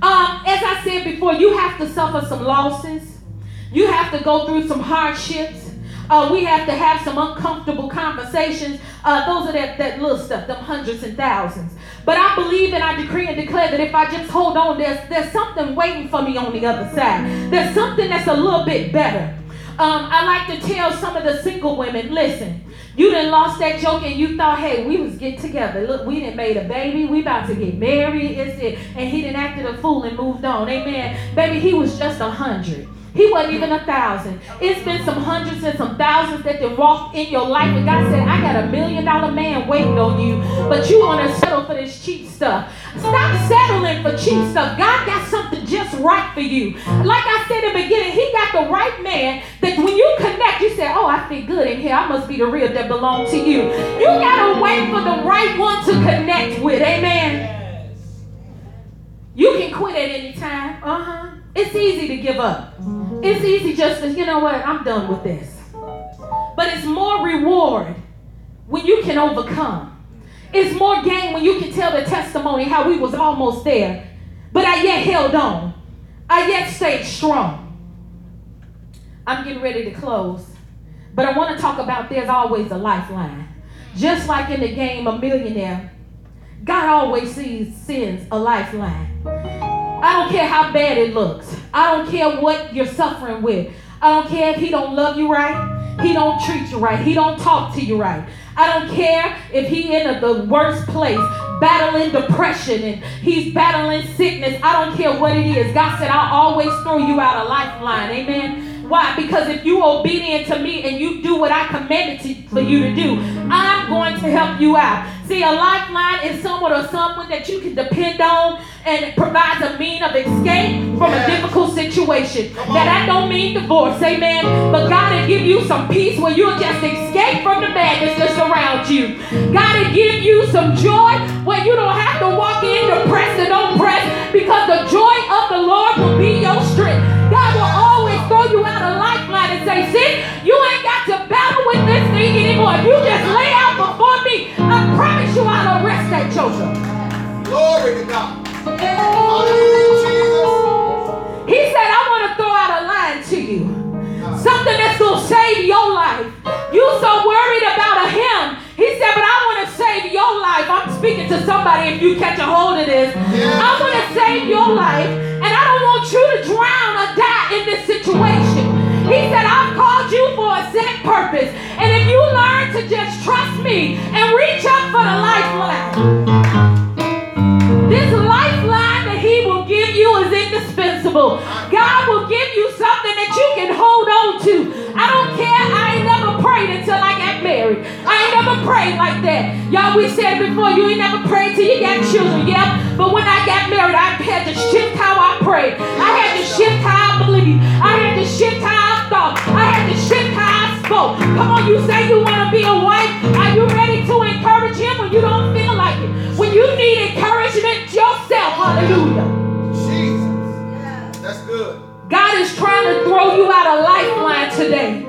Um, as I said before, you have to suffer some losses. You have to go through some hardships. Uh, we have to have some uncomfortable conversations. Uh, those are that, that little stuff, them hundreds and thousands. But I believe and I decree and declare that if I just hold on, there's, there's something waiting for me on the other side. There's something that's a little bit better. Um, I like to tell some of the single women, listen, you done lost that joke and you thought, hey, we was get together. Look, we didn't made a baby. We about to get married. It's it. And he didn't acted a fool and moved on. Amen. Baby, he was just a hundred. He wasn't even a thousand. It's been some hundreds and some thousands that they walked in your life. And God said, I got a million dollar man waiting on you, but you want to settle for this cheap stuff. Stop settling for cheap stuff. God got something just right for you. Like I said in the beginning, He got the right man that when you connect, you say, Oh, I feel good in here. I must be the real that belong to you. You got to wait for the right one to connect with. Amen. You can quit at any time. Uh huh. It's easy to give up. It's easy just to, you know what, I'm done with this. But it's more reward when you can overcome. It's more gain when you can tell the testimony how we was almost there, but I yet held on. I yet stayed strong. I'm getting ready to close, but I want to talk about there's always a lifeline. Just like in the game A Millionaire, God always sees, sends a lifeline. I don't care how bad it looks. I don't care what you're suffering with. I don't care if he don't love you right. He don't treat you right. He don't talk to you right. I don't care if he in the worst place, battling depression and he's battling sickness. I don't care what it is. God said, I'll always throw you out a lifeline. Amen. Why? Because if you obedient to me and you do what I commanded to, for you to do, I'm going to help you out. See, a lifeline is someone or someone that you can depend on and it provides a mean of escape from a difficult situation. That I don't mean divorce, amen. But God will give you some peace where you'll just escape from the madness that surrounds you. God will give you some joy where you don't have to walk in depressed and oppressed because the joy of the Lord will with this thing anymore. If you just lay out before me, I promise you I'll arrest that Joseph. Glory to God. He said, I want to throw out a line to you. Something that's going to save your life. You so worried about a him. He said, but I want to save your life. I'm speaking to somebody if you catch a hold of this. I want to save your life. And I don't want you to drown or die in this situation. He said, I've called you for a set purpose. And if you learn to just trust me and reach up for the lifeline, this lifeline that He will give you is indispensable. God will give you something that you can hold on to. I don't care. I married. I ain't never prayed like that. Y'all, we said before, you ain't never prayed till you got children. Yeah. But when I got married, I had to shift how I pray. I had to shift how I believe. I had to shift how I thought. I had to shift how I spoke. Come on, you say you want to be a wife. Are you ready to encourage him when you don't feel like it? When you need encouragement yourself. Hallelujah. Jesus. That's good. God is trying to throw you out a lifeline today.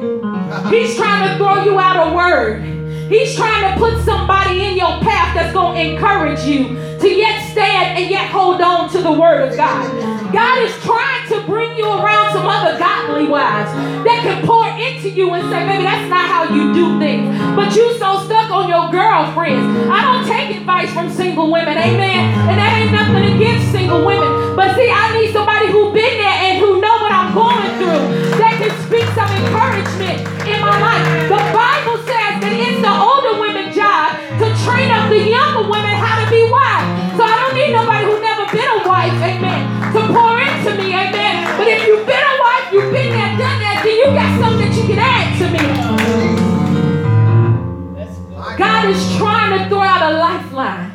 He's trying to throw you out a word. He's trying to put somebody in your path that's going to encourage you to yet stand and yet hold on to the word of God. God is trying to bring you around some other godly wives that can pour into you and say, maybe that's not how you do things. But you so stuck on your girlfriends. I don't take advice from single women, amen. And that ain't nothing against single women. But see, I need somebody who been there and who know what I'm going through that can speak some encouragement in my life. The Bible says that it's the older women's job to train up the younger women how to be wives. So I don't need nobody who's never been a wife, amen, to pour into me, amen. But if you've been a wife, you've been there, done that, then you got something that you can add to me. God is trying to throw out a lifeline.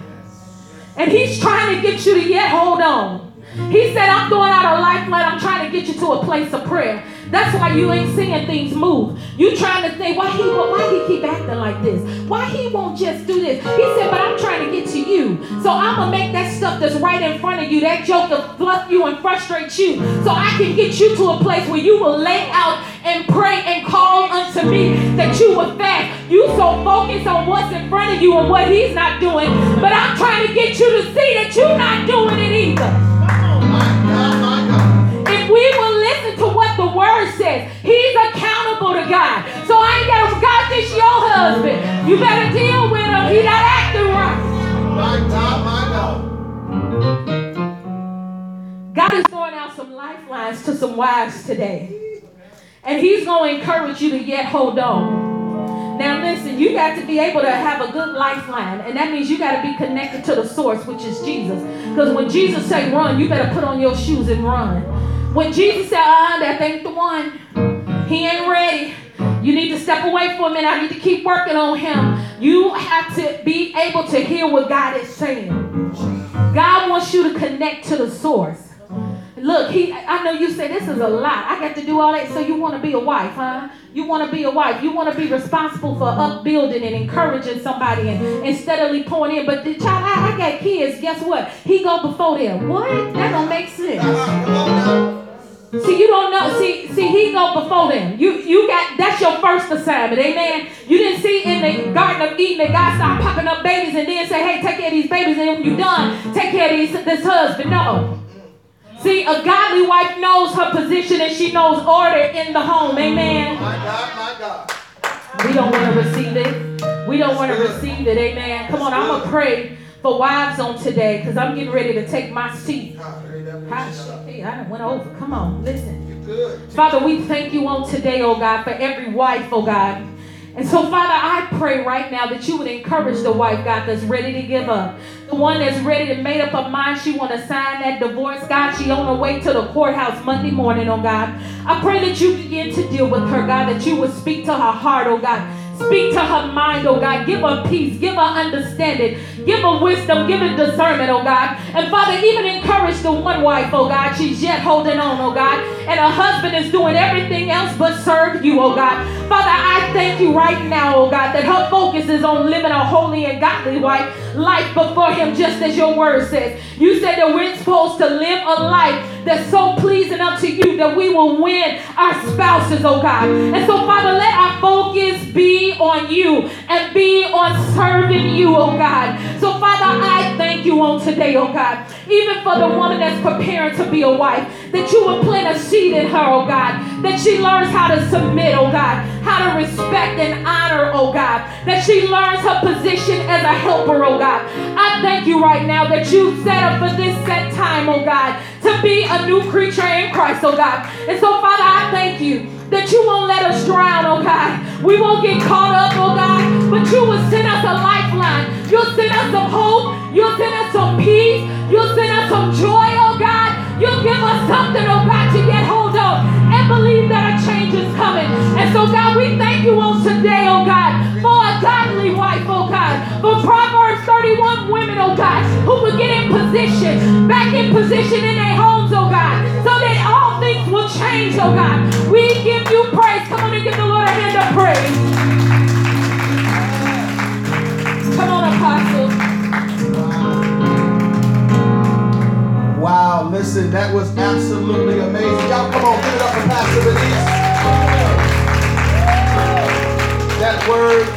And he's trying to get you to yet hold on. He said, I'm throwing out a lifeline. I'm trying to get you to a place of prayer. That's why you ain't seeing things move. You trying to think, why he why he keep acting like this? Why he won't just do this? He said, but I'm trying to get to you. So I'm gonna make that stuff that's right in front of you, that joke to fluff you and frustrate you. So I can get you to a place where you will lay out and pray and call unto me that you will fast. You so focused on what's in front of you and what he's not doing. But I'm trying to get you to see that you're not doing it either. If we will listen to what the word says, he's accountable to God. So I ain't got God, this your husband. You better deal with him. He not acting right. My God, my God. God is throwing out some lifelines to some wives today. And he's going to encourage you to yet hold on. Now, listen, you got to be able to have a good lifeline, and that means you got to be connected to the source, which is Jesus. Because when Jesus say run, you better put on your shoes and run. When Jesus said, ah, that ain't the one, he ain't ready. You need to step away for a minute. I need to keep working on him. You have to be able to hear what God is saying. God wants you to connect to the source. Look, he I know you say this is a lot. I got to do all that. So you want to be a wife, huh? You want to be a wife. You want to be responsible for upbuilding and encouraging somebody and, and steadily pouring in. But the child, I, I got kids. Guess what? He go before them. What? That don't make sense. See, you don't know. See, see, he go before them. You you got that's your first assignment, amen. You didn't see in the Garden of Eden that God started popping up babies and then say, hey, take care of these babies, and when you're done, take care of these, this husband. No. See, a godly wife knows her position and she knows order in the home. Amen. My God, my God. We don't want to receive it. We don't want to receive it. Amen. Come on, I'm to pray for wives on today because I'm getting ready to take my seat. I went over. Come on, listen. Father, we thank you on today, oh God, for every wife, oh God. And so, Father, I pray right now that you would encourage the wife, God, that's ready to give up. The one that's ready to make up her mind she want to sign that divorce, God. She on her way to the courthouse Monday morning, oh God. I pray that you begin to deal with her, God, that you would speak to her heart, oh God. Speak to her mind, oh God. Give her peace. Give her understanding. Give her wisdom. Give her discernment, oh God. And Father, even encourage the one wife, oh God. She's yet holding on, oh God. And her husband is doing everything else but serve you, oh God. Father, I thank you right now, oh God, that her focus is on living a holy and godly wife life before him, just as your word says. You said that we're supposed to live a life that's so pleasing unto you that we will win our spouses, oh God. And so, Father, let our focus be on you and be on serving you, oh God. So, Father, I thank you on today, oh God. Even for the woman that's preparing to be a wife, that you will plant a seed in her, oh God. That she learns how to submit, oh God. How to respect and honor, oh God. That she learns her position as a helper, oh God. I thank you right now that you set up for this set time, oh God, to be a new creature in Christ, oh God. And so, Father, I thank you that you won't let us drown, oh God. We won't get caught up, oh God, but you will send us a lifeline. You'll send us some hope. You'll send us some peace. You'll send us some joy, oh God. You'll give us something, oh God, to get hold of and believe that a change is coming. And so, God, we thank you on today, oh God, godly wife, oh God. For Proverbs 31 women, oh God, who will get in position, back in position in their homes, oh God, so that all things will change, oh God. We give you praise. Come on and give the Lord a hand of praise. Come on, apostles. Wow, listen, that was absolutely amazing. Y'all come on, give it up for Pastor Vinice. That word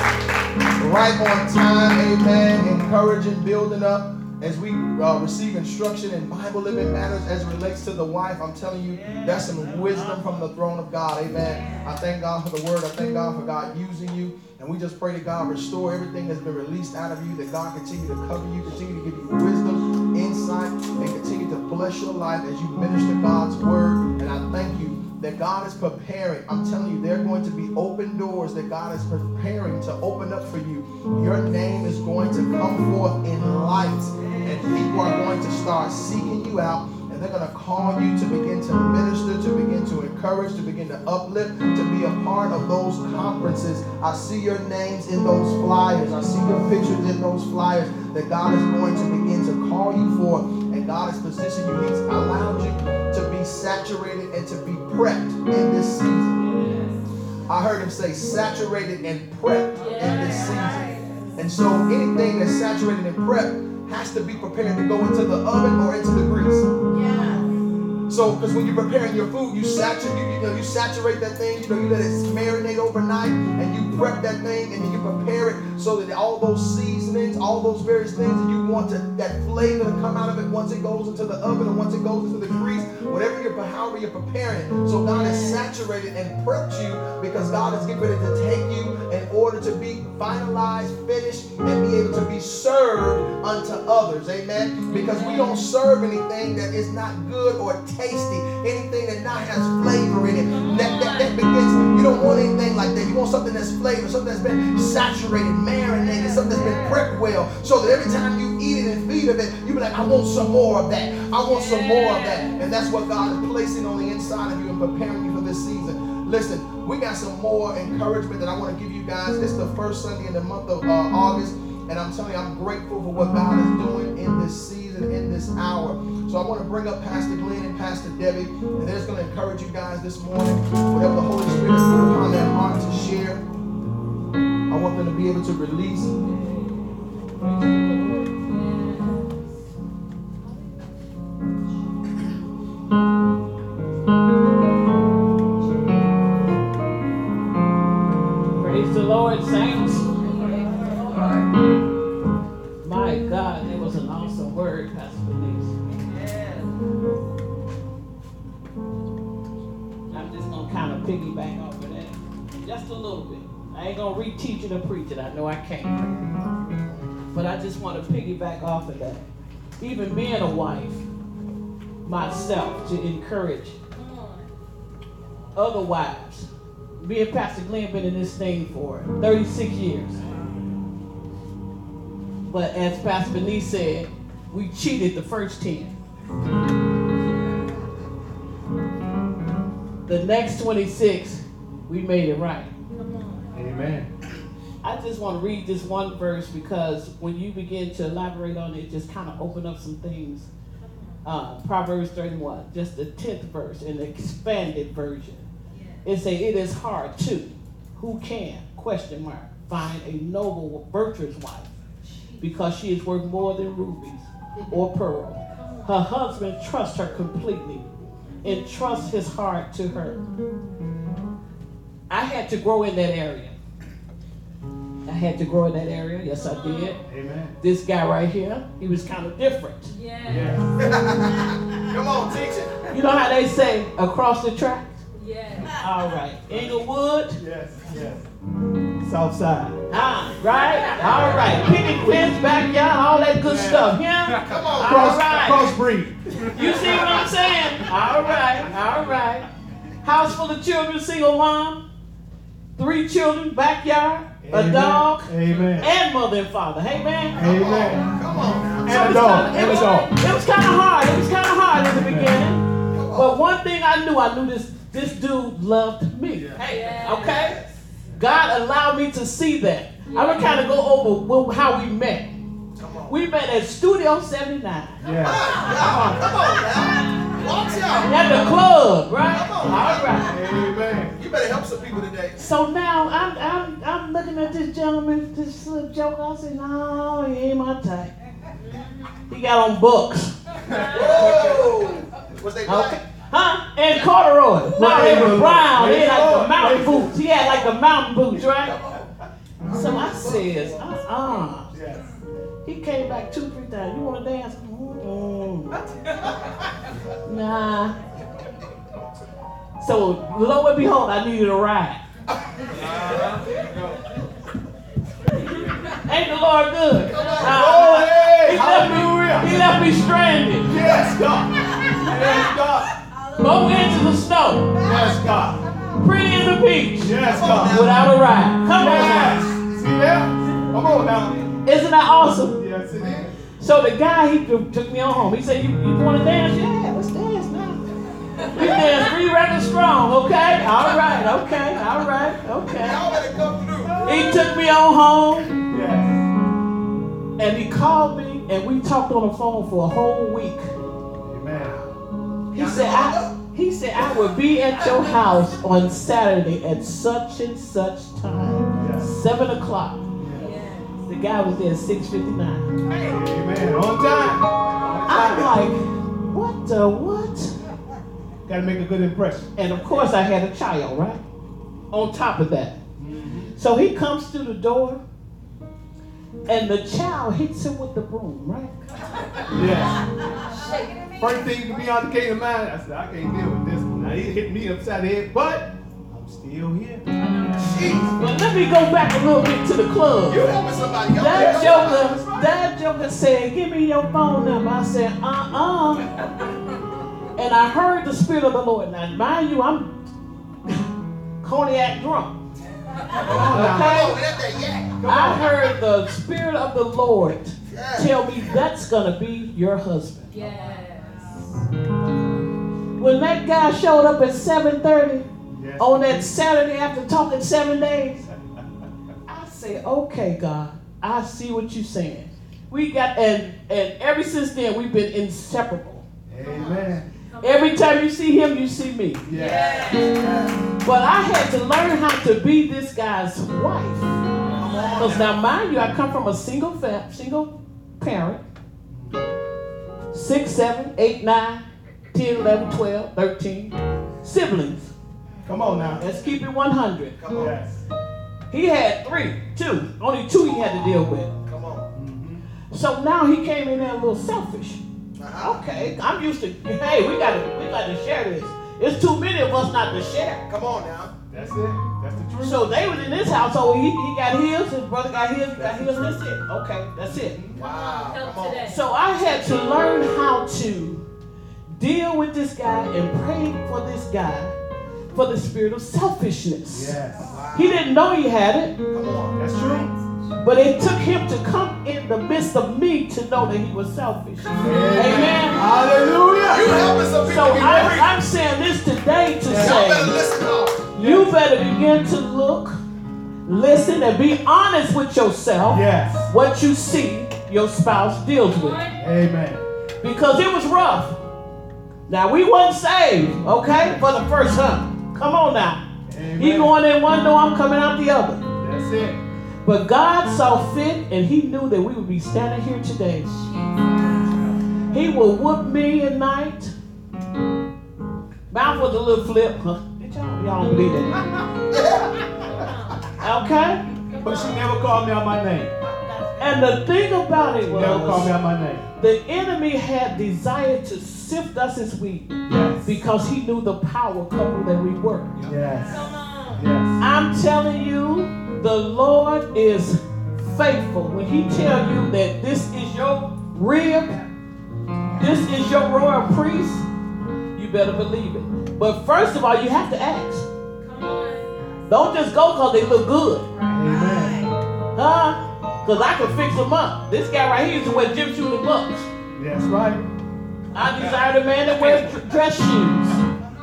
right on time, amen. Encouraging, building up as we uh, receive instruction in Bible living matters as relates to the wife, I'm telling you, that's some wisdom from the throne of God. Amen. I thank God for the word. I thank God for God using you. And we just pray that God restore everything that's been released out of you, that God continue to cover you, continue to give you wisdom, insight, and continue to bless your life as you minister God's word. And I thank you that God is preparing. I'm telling you, there are going to be open doors that God is preparing to open up for you. Your name is going to come forth in light and people are going to start seeking you out and they're going to call you to begin to minister, to begin to encourage, to begin to uplift, to be a part of those conferences. I see your names in those flyers. I see your pictures in those flyers that God is going to begin to call you for. And God has positioned you. He's allowed you to be saturated and to be prepped in this season. I heard him say saturated and prepped in this season. And so anything that's saturated and prepped has to be prepared to go into the oven or into the grease. Yeah. So, because when you're preparing your food, you saturate, you, you, know, you saturate that thing. You know, you let it marinate overnight, and you prep that thing, and then you prepare it so that all those seasonings, all those various things that you want to, that flavor to come out of it once it goes into the oven or once it goes into the grease, whatever you're, however you're preparing it. So God has saturated and prepped you because God is getting ready to take you in order to be finalized, finished, and be able to be served unto others. Amen. Because we don't serve anything that is not good or anything that not has flavor in it. That, that, that begins, you don't want anything like that. You want something that's flavored, something that's been saturated, marinated, something that's been prepped well, so that every time you eat it and feed of it, you be like, I want some more of that. I want some more of that. And that's what God is placing on the inside of you and preparing you for this season. Listen, we got some more encouragement that I want to give you guys. It's the first Sunday in the month of uh, August. And I'm telling you, I'm grateful for what God is doing in this season, in this hour. So I want to bring up Pastor Glenn and Pastor Debbie, and they're just going to encourage you guys this morning. Whatever the Holy Spirit put upon their heart to share, I want them to be able to release. Praise the Lord, saints. Of off of that, just a little bit. I ain't gonna reteach it or preach it. I know I can't, but I just want to piggyback off of that. Even being a wife, myself to encourage other wives. Me and Pastor Glenn been in this thing for 36 years. But as Pastor Vinice said, we cheated the first 10. The next 26, we made it right. Amen. I just want to read this one verse because when you begin to elaborate on it, just kind of open up some things. Uh, Proverbs 31, just the 10th verse in the expanded version. It say, it is hard to, Who can, question mark, find a noble, virtuous wife because she is worth more than rubies or pearl. Her husband trusts her completely and trusts his heart to her. I had to grow in that area. I had to grow in that area. Yes, I did. Amen. This guy right here, he was kind of different. Yeah. Come on, teach it. You know how they say across the track? Yeah. All right. Englewood, Yes, yes. South Side. Ah, right? All right. Picket fence, backyard, all that good stuff. Yeah? Come on, All cross, right. crossbreed. You see what I'm saying? All right, all right. House full of children, single mom, three children, backyard, a dog, Amen. and mother and father. Hey, man. Amen. Come on. So And it a dog. kinda- And a it dog. was- It was kind of hard. It was kind of hard in the beginning. Come on. But one thing I knew, I knew this this dude loved me. Hey, okay? God allowed me to see that. I'm gonna kind of go over how we met. Come on. We met at Studio 79 Yeah. Ah, y'all, come on now. Watch out. at the club, right? Come on. All right. Amen. You better help some people today. So now I'm I'm I'm looking at this gentleman, this little joker. I said, no, he ain't my type. He got on books. Whoa. was they Okay. Huh? And corduroy. No, Right. they were brown. They had like the mountain boots. He had like the mountain boots, right? So I says, uh-uh. He came back two, three times. You want to dance? Mm-mm. Nah. So lo and behold, I needed a ride. Ain't the Lord good? Uh, he, left me, he left me stranded. Yes, God. Yes, God. Go into the snow, Yes, God. pretty as a peach, Yes, God. without a ride. Come on Yes. now. See there? Come on now. Isn't that awesome? Yes, it is. So the guy, he took took me on home. He said, you, you want to dance? Yeah, let's dance now. We dance three records strong, okay? All right, okay, all right, okay. Y'all better come through. He took me on home Yes. and he called me and we talked on the phone for a whole week. Amen. He said, I, he said, I will be at your house on Saturday at such and such time, Yes. seven o'clock. The guy was there at 6:59. Amen. On time. I'm like, what the what? Gotta make a good impression. And of course, I had a child, right? On top of that. Mm-hmm. So he comes through the door, and the child hits him with the broom, right? Yes. First thing to be on the came to mind, I said, I can't deal with this one. Now he hit me upside the head, but I'm still here. Jeez. But let me go back a little bit to the club. You helping somebody. Y'all That helping joker, somebody. that joker said, give me your phone number. I said, uh-uh. And I heard the Spirit of the Lord. Now, mind you, I'm cognac drunk. Okay? I heard the Spirit of the Lord tell me that's gonna be your husband. Yes. When that guy showed up at 7:30 Yes. on that Saturday after talking seven days, I say, okay, God, I see what you're saying. We got and and ever since then we've been inseparable. Amen. Every time you see him, you see me. Yes. But I had to learn how to be this guy's wife. Because now, mind you, I come from a single fa- single parent. Six, seven, eight, nine, 10, 11, 12, 13 siblings. Come on now. Let's keep it 100. Come on. Yes. He had three, two. Only two he had to deal with. Come on. Mm-hmm. So now he came in there a little selfish. Okay, I'm used to. Hey, we got to we got to share this. It's too many of us not to share. Come on now. That's it. That's the truth. So they was in this household. He, he got his. His brother got his. He got his. That's it. Okay, that's it. Mm-hmm. wow. Come on. So I had to learn how to deal with this guy and pray for this guy for the spirit of selfishness. Yes. He didn't know he had it, Come on. That's true. But it took him to come in the midst of me to know that he was selfish. Amen. Hallelujah. You helping some people So be I'm. I'm saying this today to Y'all better say listen you better begin to look, listen, and be honest with yourself. Yes. What you see your spouse deals with. Amen. because it was rough. Now we wasn't saved, okay, for the first time. Come on now. Amen. He going in one door, I'm coming out the other. That's it. But God saw fit, and He knew that we would be standing here today. He will whoop me at night. Mouth was a little flip. Huh? Did y'all, y'all don't believe that? Okay? But she never called me out my name. And the thing about it She never called me was, out my name. the enemy had desired to sift us as wheat. Yes. because he knew the power couple that we were. Yes. Yes. I'm telling you, the Lord is faithful. When he tell you that this is your rib, this is your royal priest, you better believe it. But first of all, you have to ask. Don't just go because they look good. Amen. Huh? Because I can fix them up. This guy right here used to wear gym shoes and bucks. That's right. I desire a man that wears dress shoes.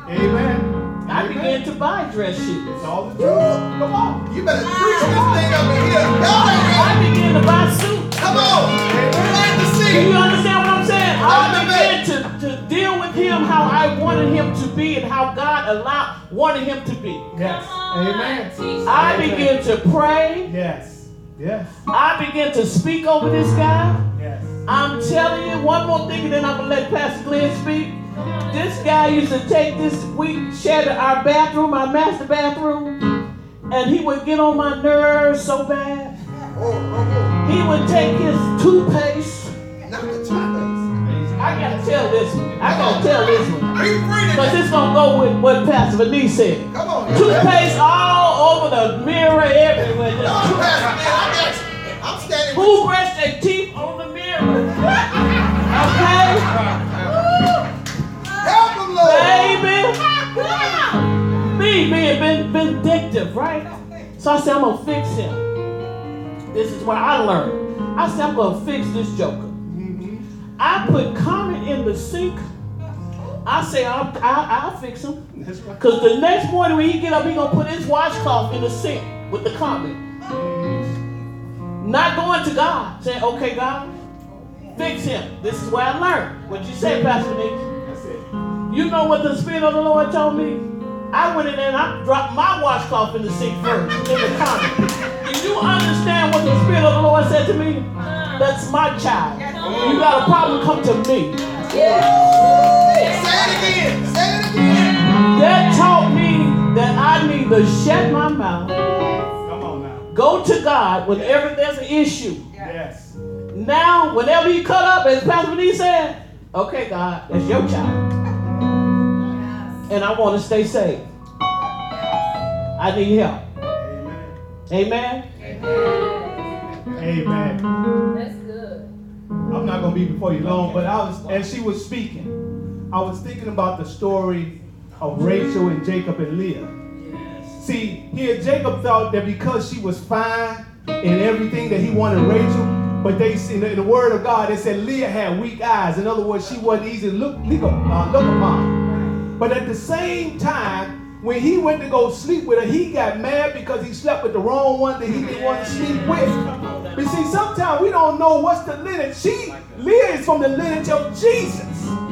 Amen. I Amen. began to buy dress shoes. It's all the truth. Come on. You better ah. preach this thing up in here. Y'all ain't ready. I began to buy suits. Come on. Plant the Do you understand what I'm saying? I began to, to deal with him how I wanted him to be and how God allowed wanted him to be. Yes. Amen. I Amen. began to pray. Yes. Yes. I began to speak over this guy. Yes. I'm telling you one more thing, and then I'm gonna let Pastor Glenn speak. This this guy used to take this. We shared our bathroom, our master bathroom, and he would get on my nerves so bad. He would take his toothpaste. Not the toothpaste. I gotta tell this one. I gotta tell this one. Are you free Because it's gonna go with what Pastor Vinice said. Come on. Toothpaste all over the mirror, everywhere. No, Just Pastor, man, I got you. I'm standing Who brushed their teeth vindictive, right? So I said, I'm gonna fix him. This is what I learned. I said, I'm gonna fix this joker. I put Comet in the sink. I say, I'll, I'll, I'll fix him. Because the next morning when he get up, he gonna put his washcloth in the sink with the Comet. Not going to God. Saying, okay, God, fix him. This is where I learned. What you say, Pastor Nick? You know what the Spirit of the Lord told me? I went in there and I dropped my washcloth in the sink first, in the Comet. Do you understand what the Spirit of the Lord said to me? That's my child. You got a problem, come to me. Say it again. Say it again. That taught me that I need to shut my mouth, Come on now. go to God whenever there's an issue. Yes. Now, whenever you cut up, as Pastor Lee said, okay, God, that's your child. And I want to stay safe. I need help. Amen. Amen. Amen. That's good. I'm not gonna be before you long, but I was as she was speaking, I was thinking about the story of Rachel and Jacob and Leah. See, here Jacob thought that because she was fine in everything that he wanted Rachel, but they in the, in the word of God, it said Leah had weak eyes. In other words, she wasn't easy to look, look, uh, look upon. But at the same time, when he went to go sleep with her, he got mad because he slept with the wrong one that he didn't want to sleep with. But see, sometimes we don't know what's the lineage. She, is from the lineage of Jesus.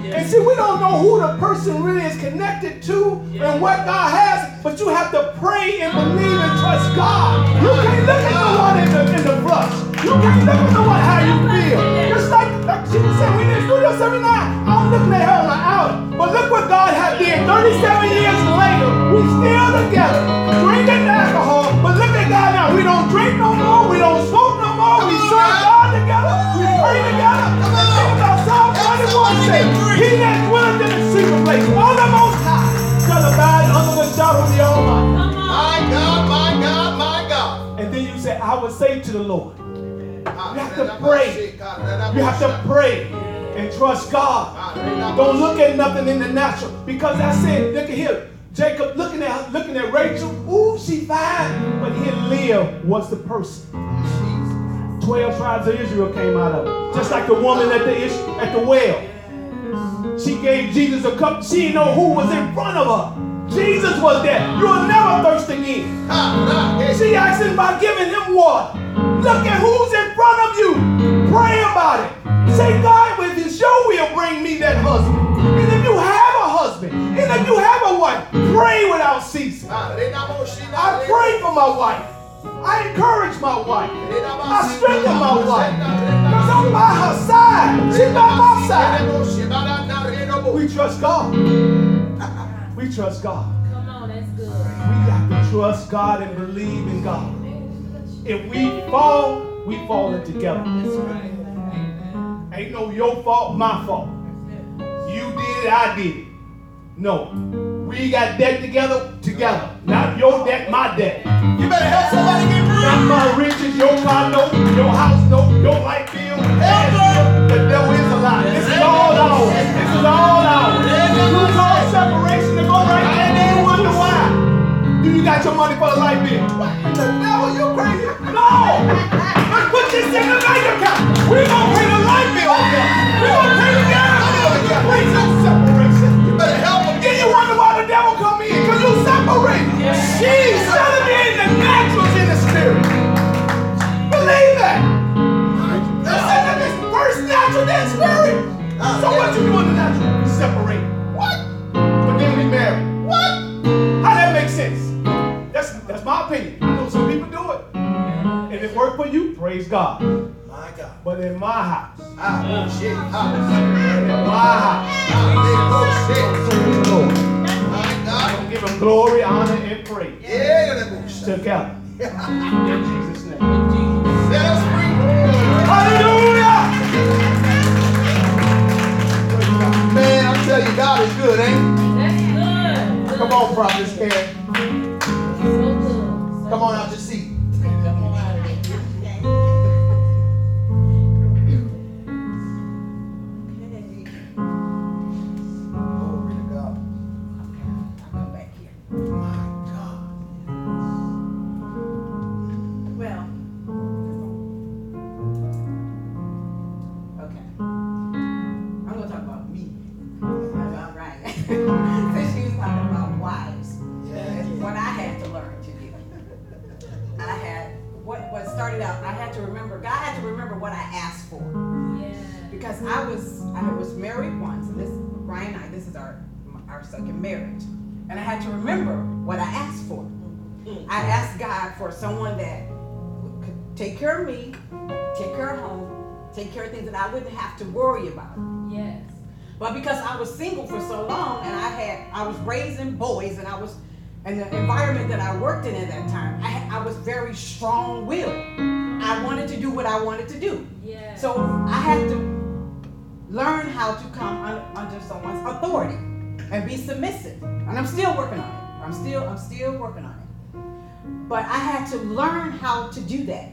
And see, we don't know who the person really is connected to and what God has, but you have to pray and believe and trust God. You can't look at the one in the, in the brush. You can't look at the one how you feel. Just like, like she said, we didn't do this every night. I'm looking at her on the out. But look what God had did. 37 years later, we still together, drinking alcohol. But look at God now. We don't drink no more. We don't smoke no more. We Come on, serve man. God together. We pray together. Come on. Think about Psalm 21 say, He that dwelleth in the secret place, on the most high, shall abide under the shadow of the Almighty. My God, my God, my God. And then you say, I will say to the Lord, You have to ah, pray. you have to pray and trust God. Don't look at nothing in the natural. Because I said, look at here. Jacob looking at looking at Rachel. Ooh, she fine. But here Leah was the person. Twelve tribes of Israel came out of it. Just like the woman at the at the well. She gave Jesus a cup. She didn't know who was in front of her. Jesus was there. You'll never thirst again. She asked him about giving him water. Look at who's in front of you. Pray about it. Say, God, if it's your will, bring me that husband. And if you have a husband, and if you have a wife, pray without ceasing. I pray for my wife. I encourage my wife. I strengthen my wife. Because I'm by her side. She's by my side. We trust God. We trust God. Come on, that's good. We got to trust God and believe in God. If we fall, we falling together. Ain't no your fault, my fault. You did it, I did it. No. We got debt together, together. Not your debt, my debt. You better help somebody get Not free. my riches, your car note, your house note, your light bill. Help The devil is a lie. This is all ours. This is all ours. You cause separation to go right there and then wonder why. Do you got your money for the light bill? What the devil? You crazy? No! Let's put this in the bank account. We gonna pay praise God. My God. But in my house, Ah, shit. Ah, in my house, ah, shit. so glory, honor, and praise Yeah, that bullshit. together. In Jesus' name. Set us free. Hallelujah! Man, I'm telling you, God is good, ain't he? That's good. Come on, Prophet Karen. So. Come on out your was I was married once, and this Brian and I, this is our our second marriage, and I had to remember what I asked for. I asked God for someone that could take care of me, take care of home, take care of things that I wouldn't have to worry about. Yes. But because I was single for so long, and I had I was raising boys, and I was and the environment that I worked in at that time, I, I was very strong-willed. I wanted to do what I wanted to do. Yeah. So I had to learn how to come un- under someone's authority and be submissive. And I'm still working on it. I'm still I'm still working on it. But I had to learn how to do that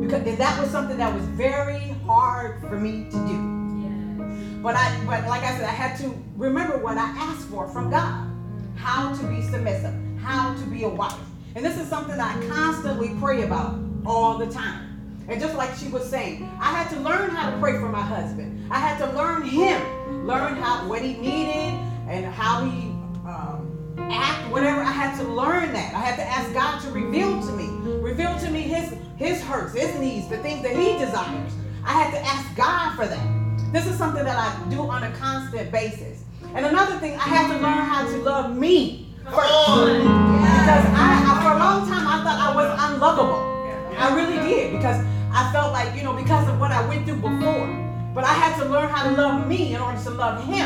because and that was something that was very hard for me to do. Yes. But I but like I said, I had to remember what I asked for from God. How to be submissive, how to be a wife. And this is something I constantly pray about all the time. And just like she was saying, I had to learn how to pray for my husband. I had to learn him, learn how what he needed and how he um, act, whatever. I had to learn that. I had to ask God to reveal to me, reveal to me his his hurts, his needs, the things that he desires. I had to ask God for that. This is something that I do on a constant basis. And another thing, I had to learn how to love me first. Because I, I, for a long time, I thought I was unlovable. I really did because I felt like, you know, because of what I went through before. But I had to learn how to love me in order to love him.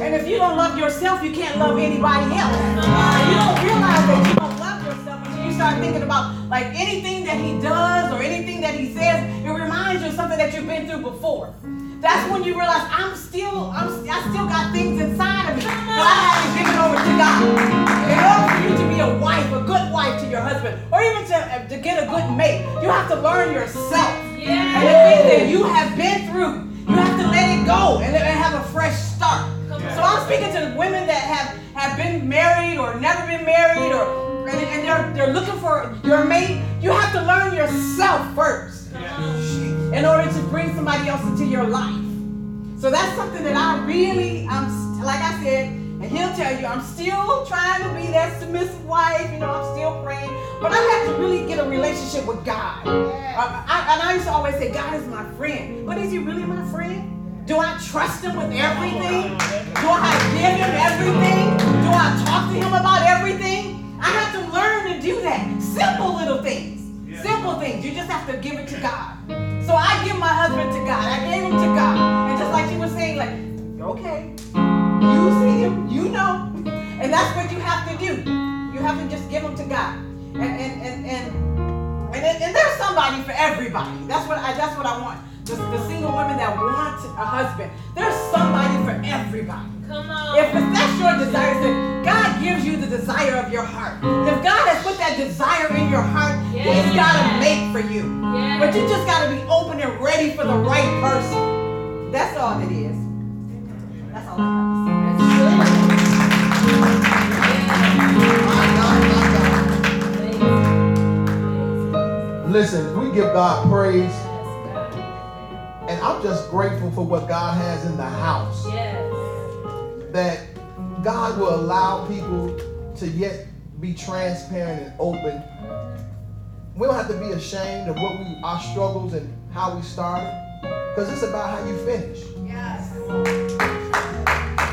And if you don't love yourself, you can't love anybody else. And you don't realize that you don't love yourself until you start thinking about like anything that he does or anything that he says, it reminds you of something that you've been through before. That's when you realize I'm still, I'm, I still got things inside of me that I haven't given over to God. In order for you to be a wife, a good wife to your husband, or even to, uh, to get a good mate, you have to learn yourself. And the things that you have been through, you have to let it go and, and have a fresh start. So I'm speaking to the women that have, have been married or never been married or and, and they're, they're looking for your mate. You have to learn yourself first in order to bring somebody else into your life. So that's something that I really, I'm like I said, and he'll tell you, I'm still trying to be that submissive wife. You know, I'm still praying, but I have to really get a relationship with God. Uh, I, and I used to always say, God is my friend, but is He really my friend? Do I trust Him with everything? Do I give Him everything? Do I talk to Him about everything? I have to learn to do that. Simple little things. Simple things. You just have to give it to God. So I give my husband to God. I gave him to God. And just like you were saying, like, okay, you see him, you know. And that's what you have to do. You have to just give him to God. And and and and and, and, and there's somebody for everybody. That's what I that's what I want. The, the single women that want a husband. There's somebody for everybody. Come on. If that's your desire, then God gives you the desire of your heart. If God has put that desire in your heart, He's got a mate for you. Yes. But you just got to be open and ready for the right person. That's all it is. That's all I That's good. My Listen, we give God praise, and I'm just grateful for what God has in the house. Yes. That God will allow people to yet be transparent and open. We don't have to be ashamed of what we our struggles and how we started, because it's about how you finish. Yes.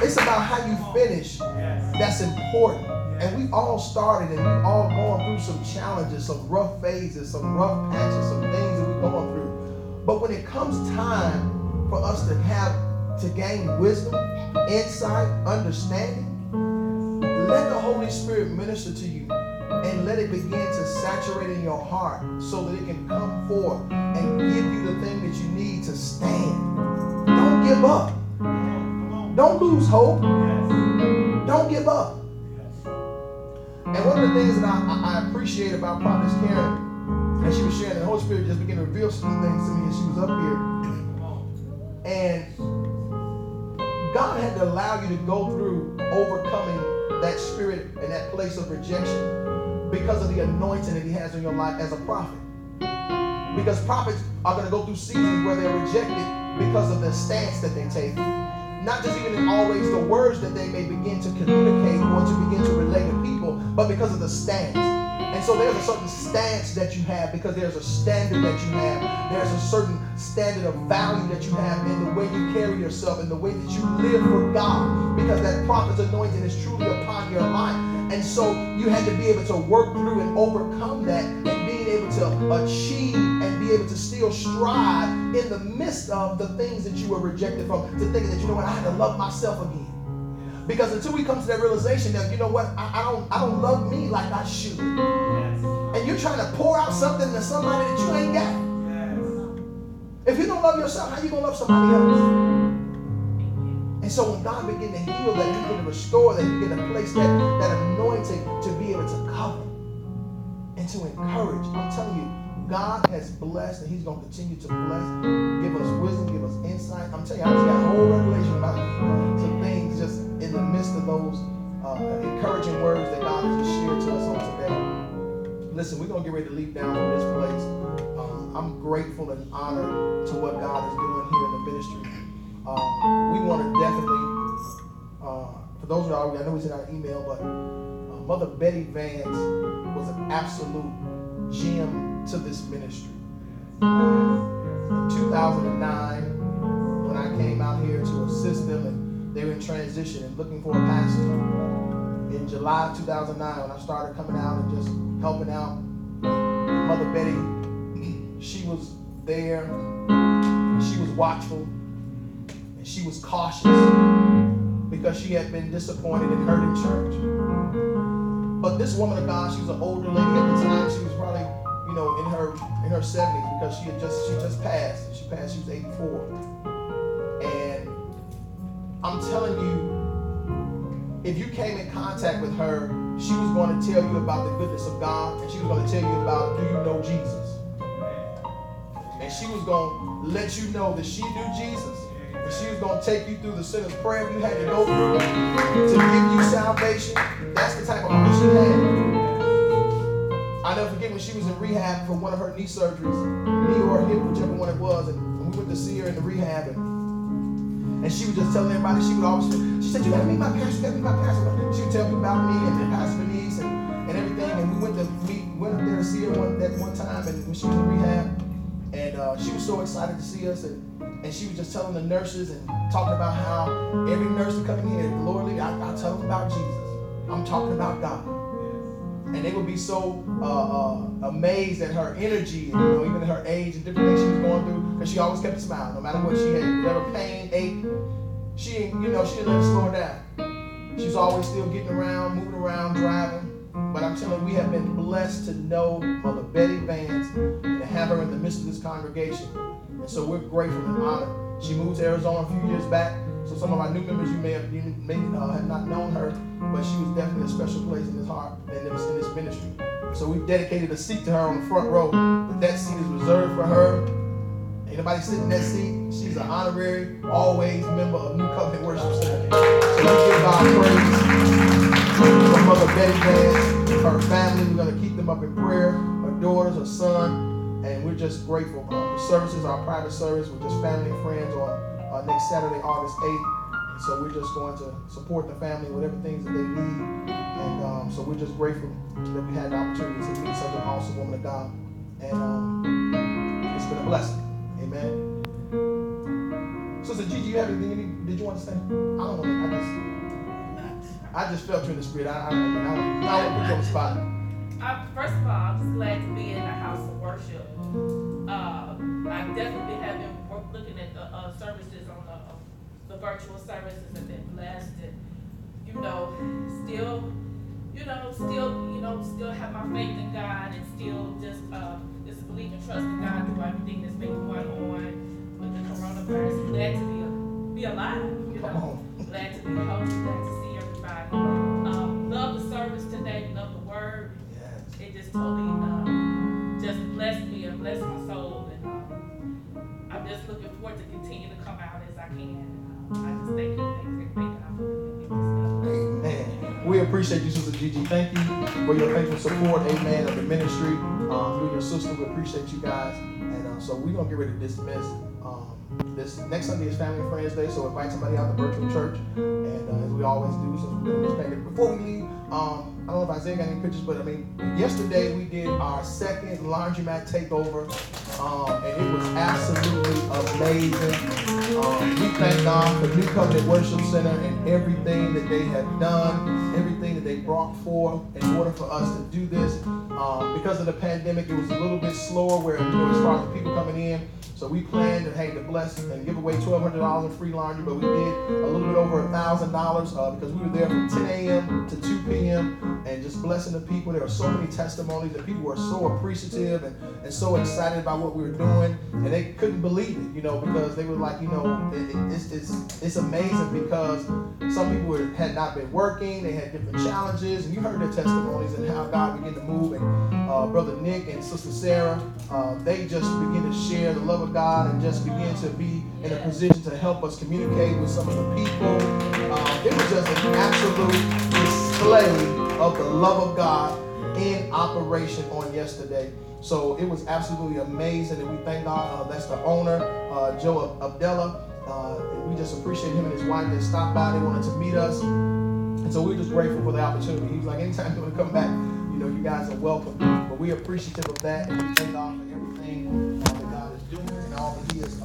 It's about how you finish that's important. And we all started and we all going through some challenges, some rough phases, some rough patches, some things that we're going through. But when it comes time for us to have to gain wisdom, insight, understanding, let the Holy Spirit minister to you and let it begin to saturate in your heart so that it can come forth and give you the thing that you need to stand. Don't give up. Don't lose hope. Don't give up. And one of the things that I, mm-hmm. I, I appreciate about Prophetess Karen, as she was sharing, the Holy Spirit just began to reveal some things to me as she was up here. And God had to allow you to go through overcoming that spirit and that place of rejection because of the anointing that He has in your life as a prophet. Because prophets are going to go through seasons where they're rejected because of the stance that they take not just even always the words that they may begin to communicate or to begin to relate to people, but because of the stance. And so there's a certain stance that you have because there's a standard that you have. There's a certain standard of value that you have in the way you carry yourself, in the way that you live for God, because that prophet's anointing is truly upon your life. And so you had to be able to work through and overcome that and being able to achieve and be able to still strive in the midst of the things that you were rejected from, to thinking that, you know what, I had to love myself again. Because until we come to that realization that, you know what, I, I don't I don't love me like I should. And you're trying to pour out something to somebody that you ain't got. If you don't love yourself, how you gonna love somebody else? And so when God begin to heal that, He begin to restore that, He begin to place that, that anointing to be able to cover and to encourage. I'm telling you, God has blessed and He's going to continue to bless, give us wisdom, give us insight. I'm telling you, I just got a whole revelation about some things just in the midst of those uh, encouraging words that God has just shared to us on today. Listen, we're going to get ready to leap down from this place. Um, I'm grateful and honored to what God is doing here in the ministry. Um, we want to definitely, uh, for those of y'all, I know we sent an email, but uh, Mother Betty Vance was an absolute gem to this ministry. in 2009, when I came out here to assist them and they were in transition and looking for a pastor, in July 2009, when I started coming out and just helping out, Mother Betty, she was there, she was watchful, and she was cautious because she had been disappointed and hurt in church. But this woman of God, she was an older lady at the time. She was probably, know, in her in her 70s because she had just she just passed. She passed, she was 84. And I'm telling you, if you came in contact with her, she was going to tell you about the goodness of God, and she was going to tell you about do you know Jesus? And she was going to let you know that she knew Jesus, and she was going to take you through the sinner's prayer you had to go through to give you salvation. That's the type of heart she had. I never forget when she was in rehab for one of her knee surgeries, knee or hip, whichever one it was, and we went to see her in the rehab, and, and she was just telling everybody she would always, she said, you gotta meet my pastor, you gotta meet my pastor. She would tell me about me and Pastor Vinice and, and everything, and we went to meet, went up there to see her one, that one time, and when she was in rehab, and uh, she was so excited to see us, and, and she was just telling the nurses and talking about how every nurse that come in here, Lord I, I tell them about Jesus. I'm talking about God and they would be so uh, uh, amazed at her energy and you know, even her age and different things she was going through because she always kept a smile no matter what she had. Whatever pain ache she you know she didn't let it slow her down she's always still getting around moving around driving. But i'm telling you we have been blessed to know mother betty vance and to have her in the midst of this congregation. And so we're grateful and honored. She moved to arizona a few years back so some of our new members, you may have you may uh, have not known her, but she was definitely a special place in his heart and in this, in this ministry. So we've dedicated a seat to her on the front row. But that seat is reserved for her. Ain't nobody sitting in that seat. She's an honorary, always member of New Covenant Worship Center. So we give God praise for Mother Betty Vance, her family. We're to keep them up in prayer. Her daughters, her son, and we're just grateful. Uh, the services, our private service, with just family and friends on uh, next Saturday, August 8th. And so we're just going to support the family with everything that they need. And um, so we're just grateful that we had the opportunity to meet such an awesome woman of God. And um, it's been a blessing. Amen. Sister Gigi, you have anything you need, did you want to say? I don't know. I just I just felt you in the spirit. I, I, I, I, I don't put you on the spot. Uh, first of all, I'm just glad to be in the house of worship. Uh, I definitely been looking at the uh, services on the, uh, the virtual services and been blessed and, you know, still you know, still you know still have my faith in God and still just uh, just believe and trust in God through everything that's been going on with the coronavirus. Glad to be be alive, you Come know. Glad to be hosted, glad to see everybody. Um, love the service today, love the word. Yes. It just totally uh, just blessed me and blessed my soul, I'm just looking forward to continue to come out as I can. Um, I just thank you. We appreciate you, Sister Gigi. Thank you for your faithful support, amen, of the ministry. Um, and your sister, we appreciate you guys. And uh, so we're going to get ready to dismiss. Um, this next Sunday is Family and Friends Day, so invite somebody out to virtual church. And uh, as we always do, since we're pandemic. Before we leave, um, I don't know if Isaiah got any pictures, but I mean, yesterday we did our second laundromat takeover. Um, and it was absolutely amazing. Um, we thank God for New Covenant Worship Center and everything that they have done, everything that they brought forth in order for us to do this. Um, because of the pandemic, it was a little bit slower where, as far as people coming in. So we planned to, hey, to bless and give away $1,200 in free laundry, but we did a little bit over $1,000 uh, because we were there from 10 a.m. to 2 p.m. and just blessing the people. There are so many testimonies that people were so appreciative and, and so excited about what we were doing, and they couldn't believe it, you know, because they were like, you know, it, it, it's, it's, it's amazing because some people were, had not been working, they had different challenges, and you heard their testimonies and how God began to move. And uh, Brother Nick and Sister Sarah, uh, they just begin to share the love of God and just begin to be in a position to help us communicate with some of the people. Uh, it was just an absolute display of the love of God in operation on yesterday. So it was absolutely amazing, and we thank God. Uh, that's the owner, uh, Joe Abdella. Uh, we just appreciate him and his wife. They stopped by. They wanted to meet us, and so we're just grateful for the opportunity. He was like, anytime you want to come back, you know, you guys are welcome. But we're appreciative of that, and we thank God for everything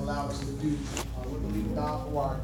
allowed us to do. Uh, we believe God for our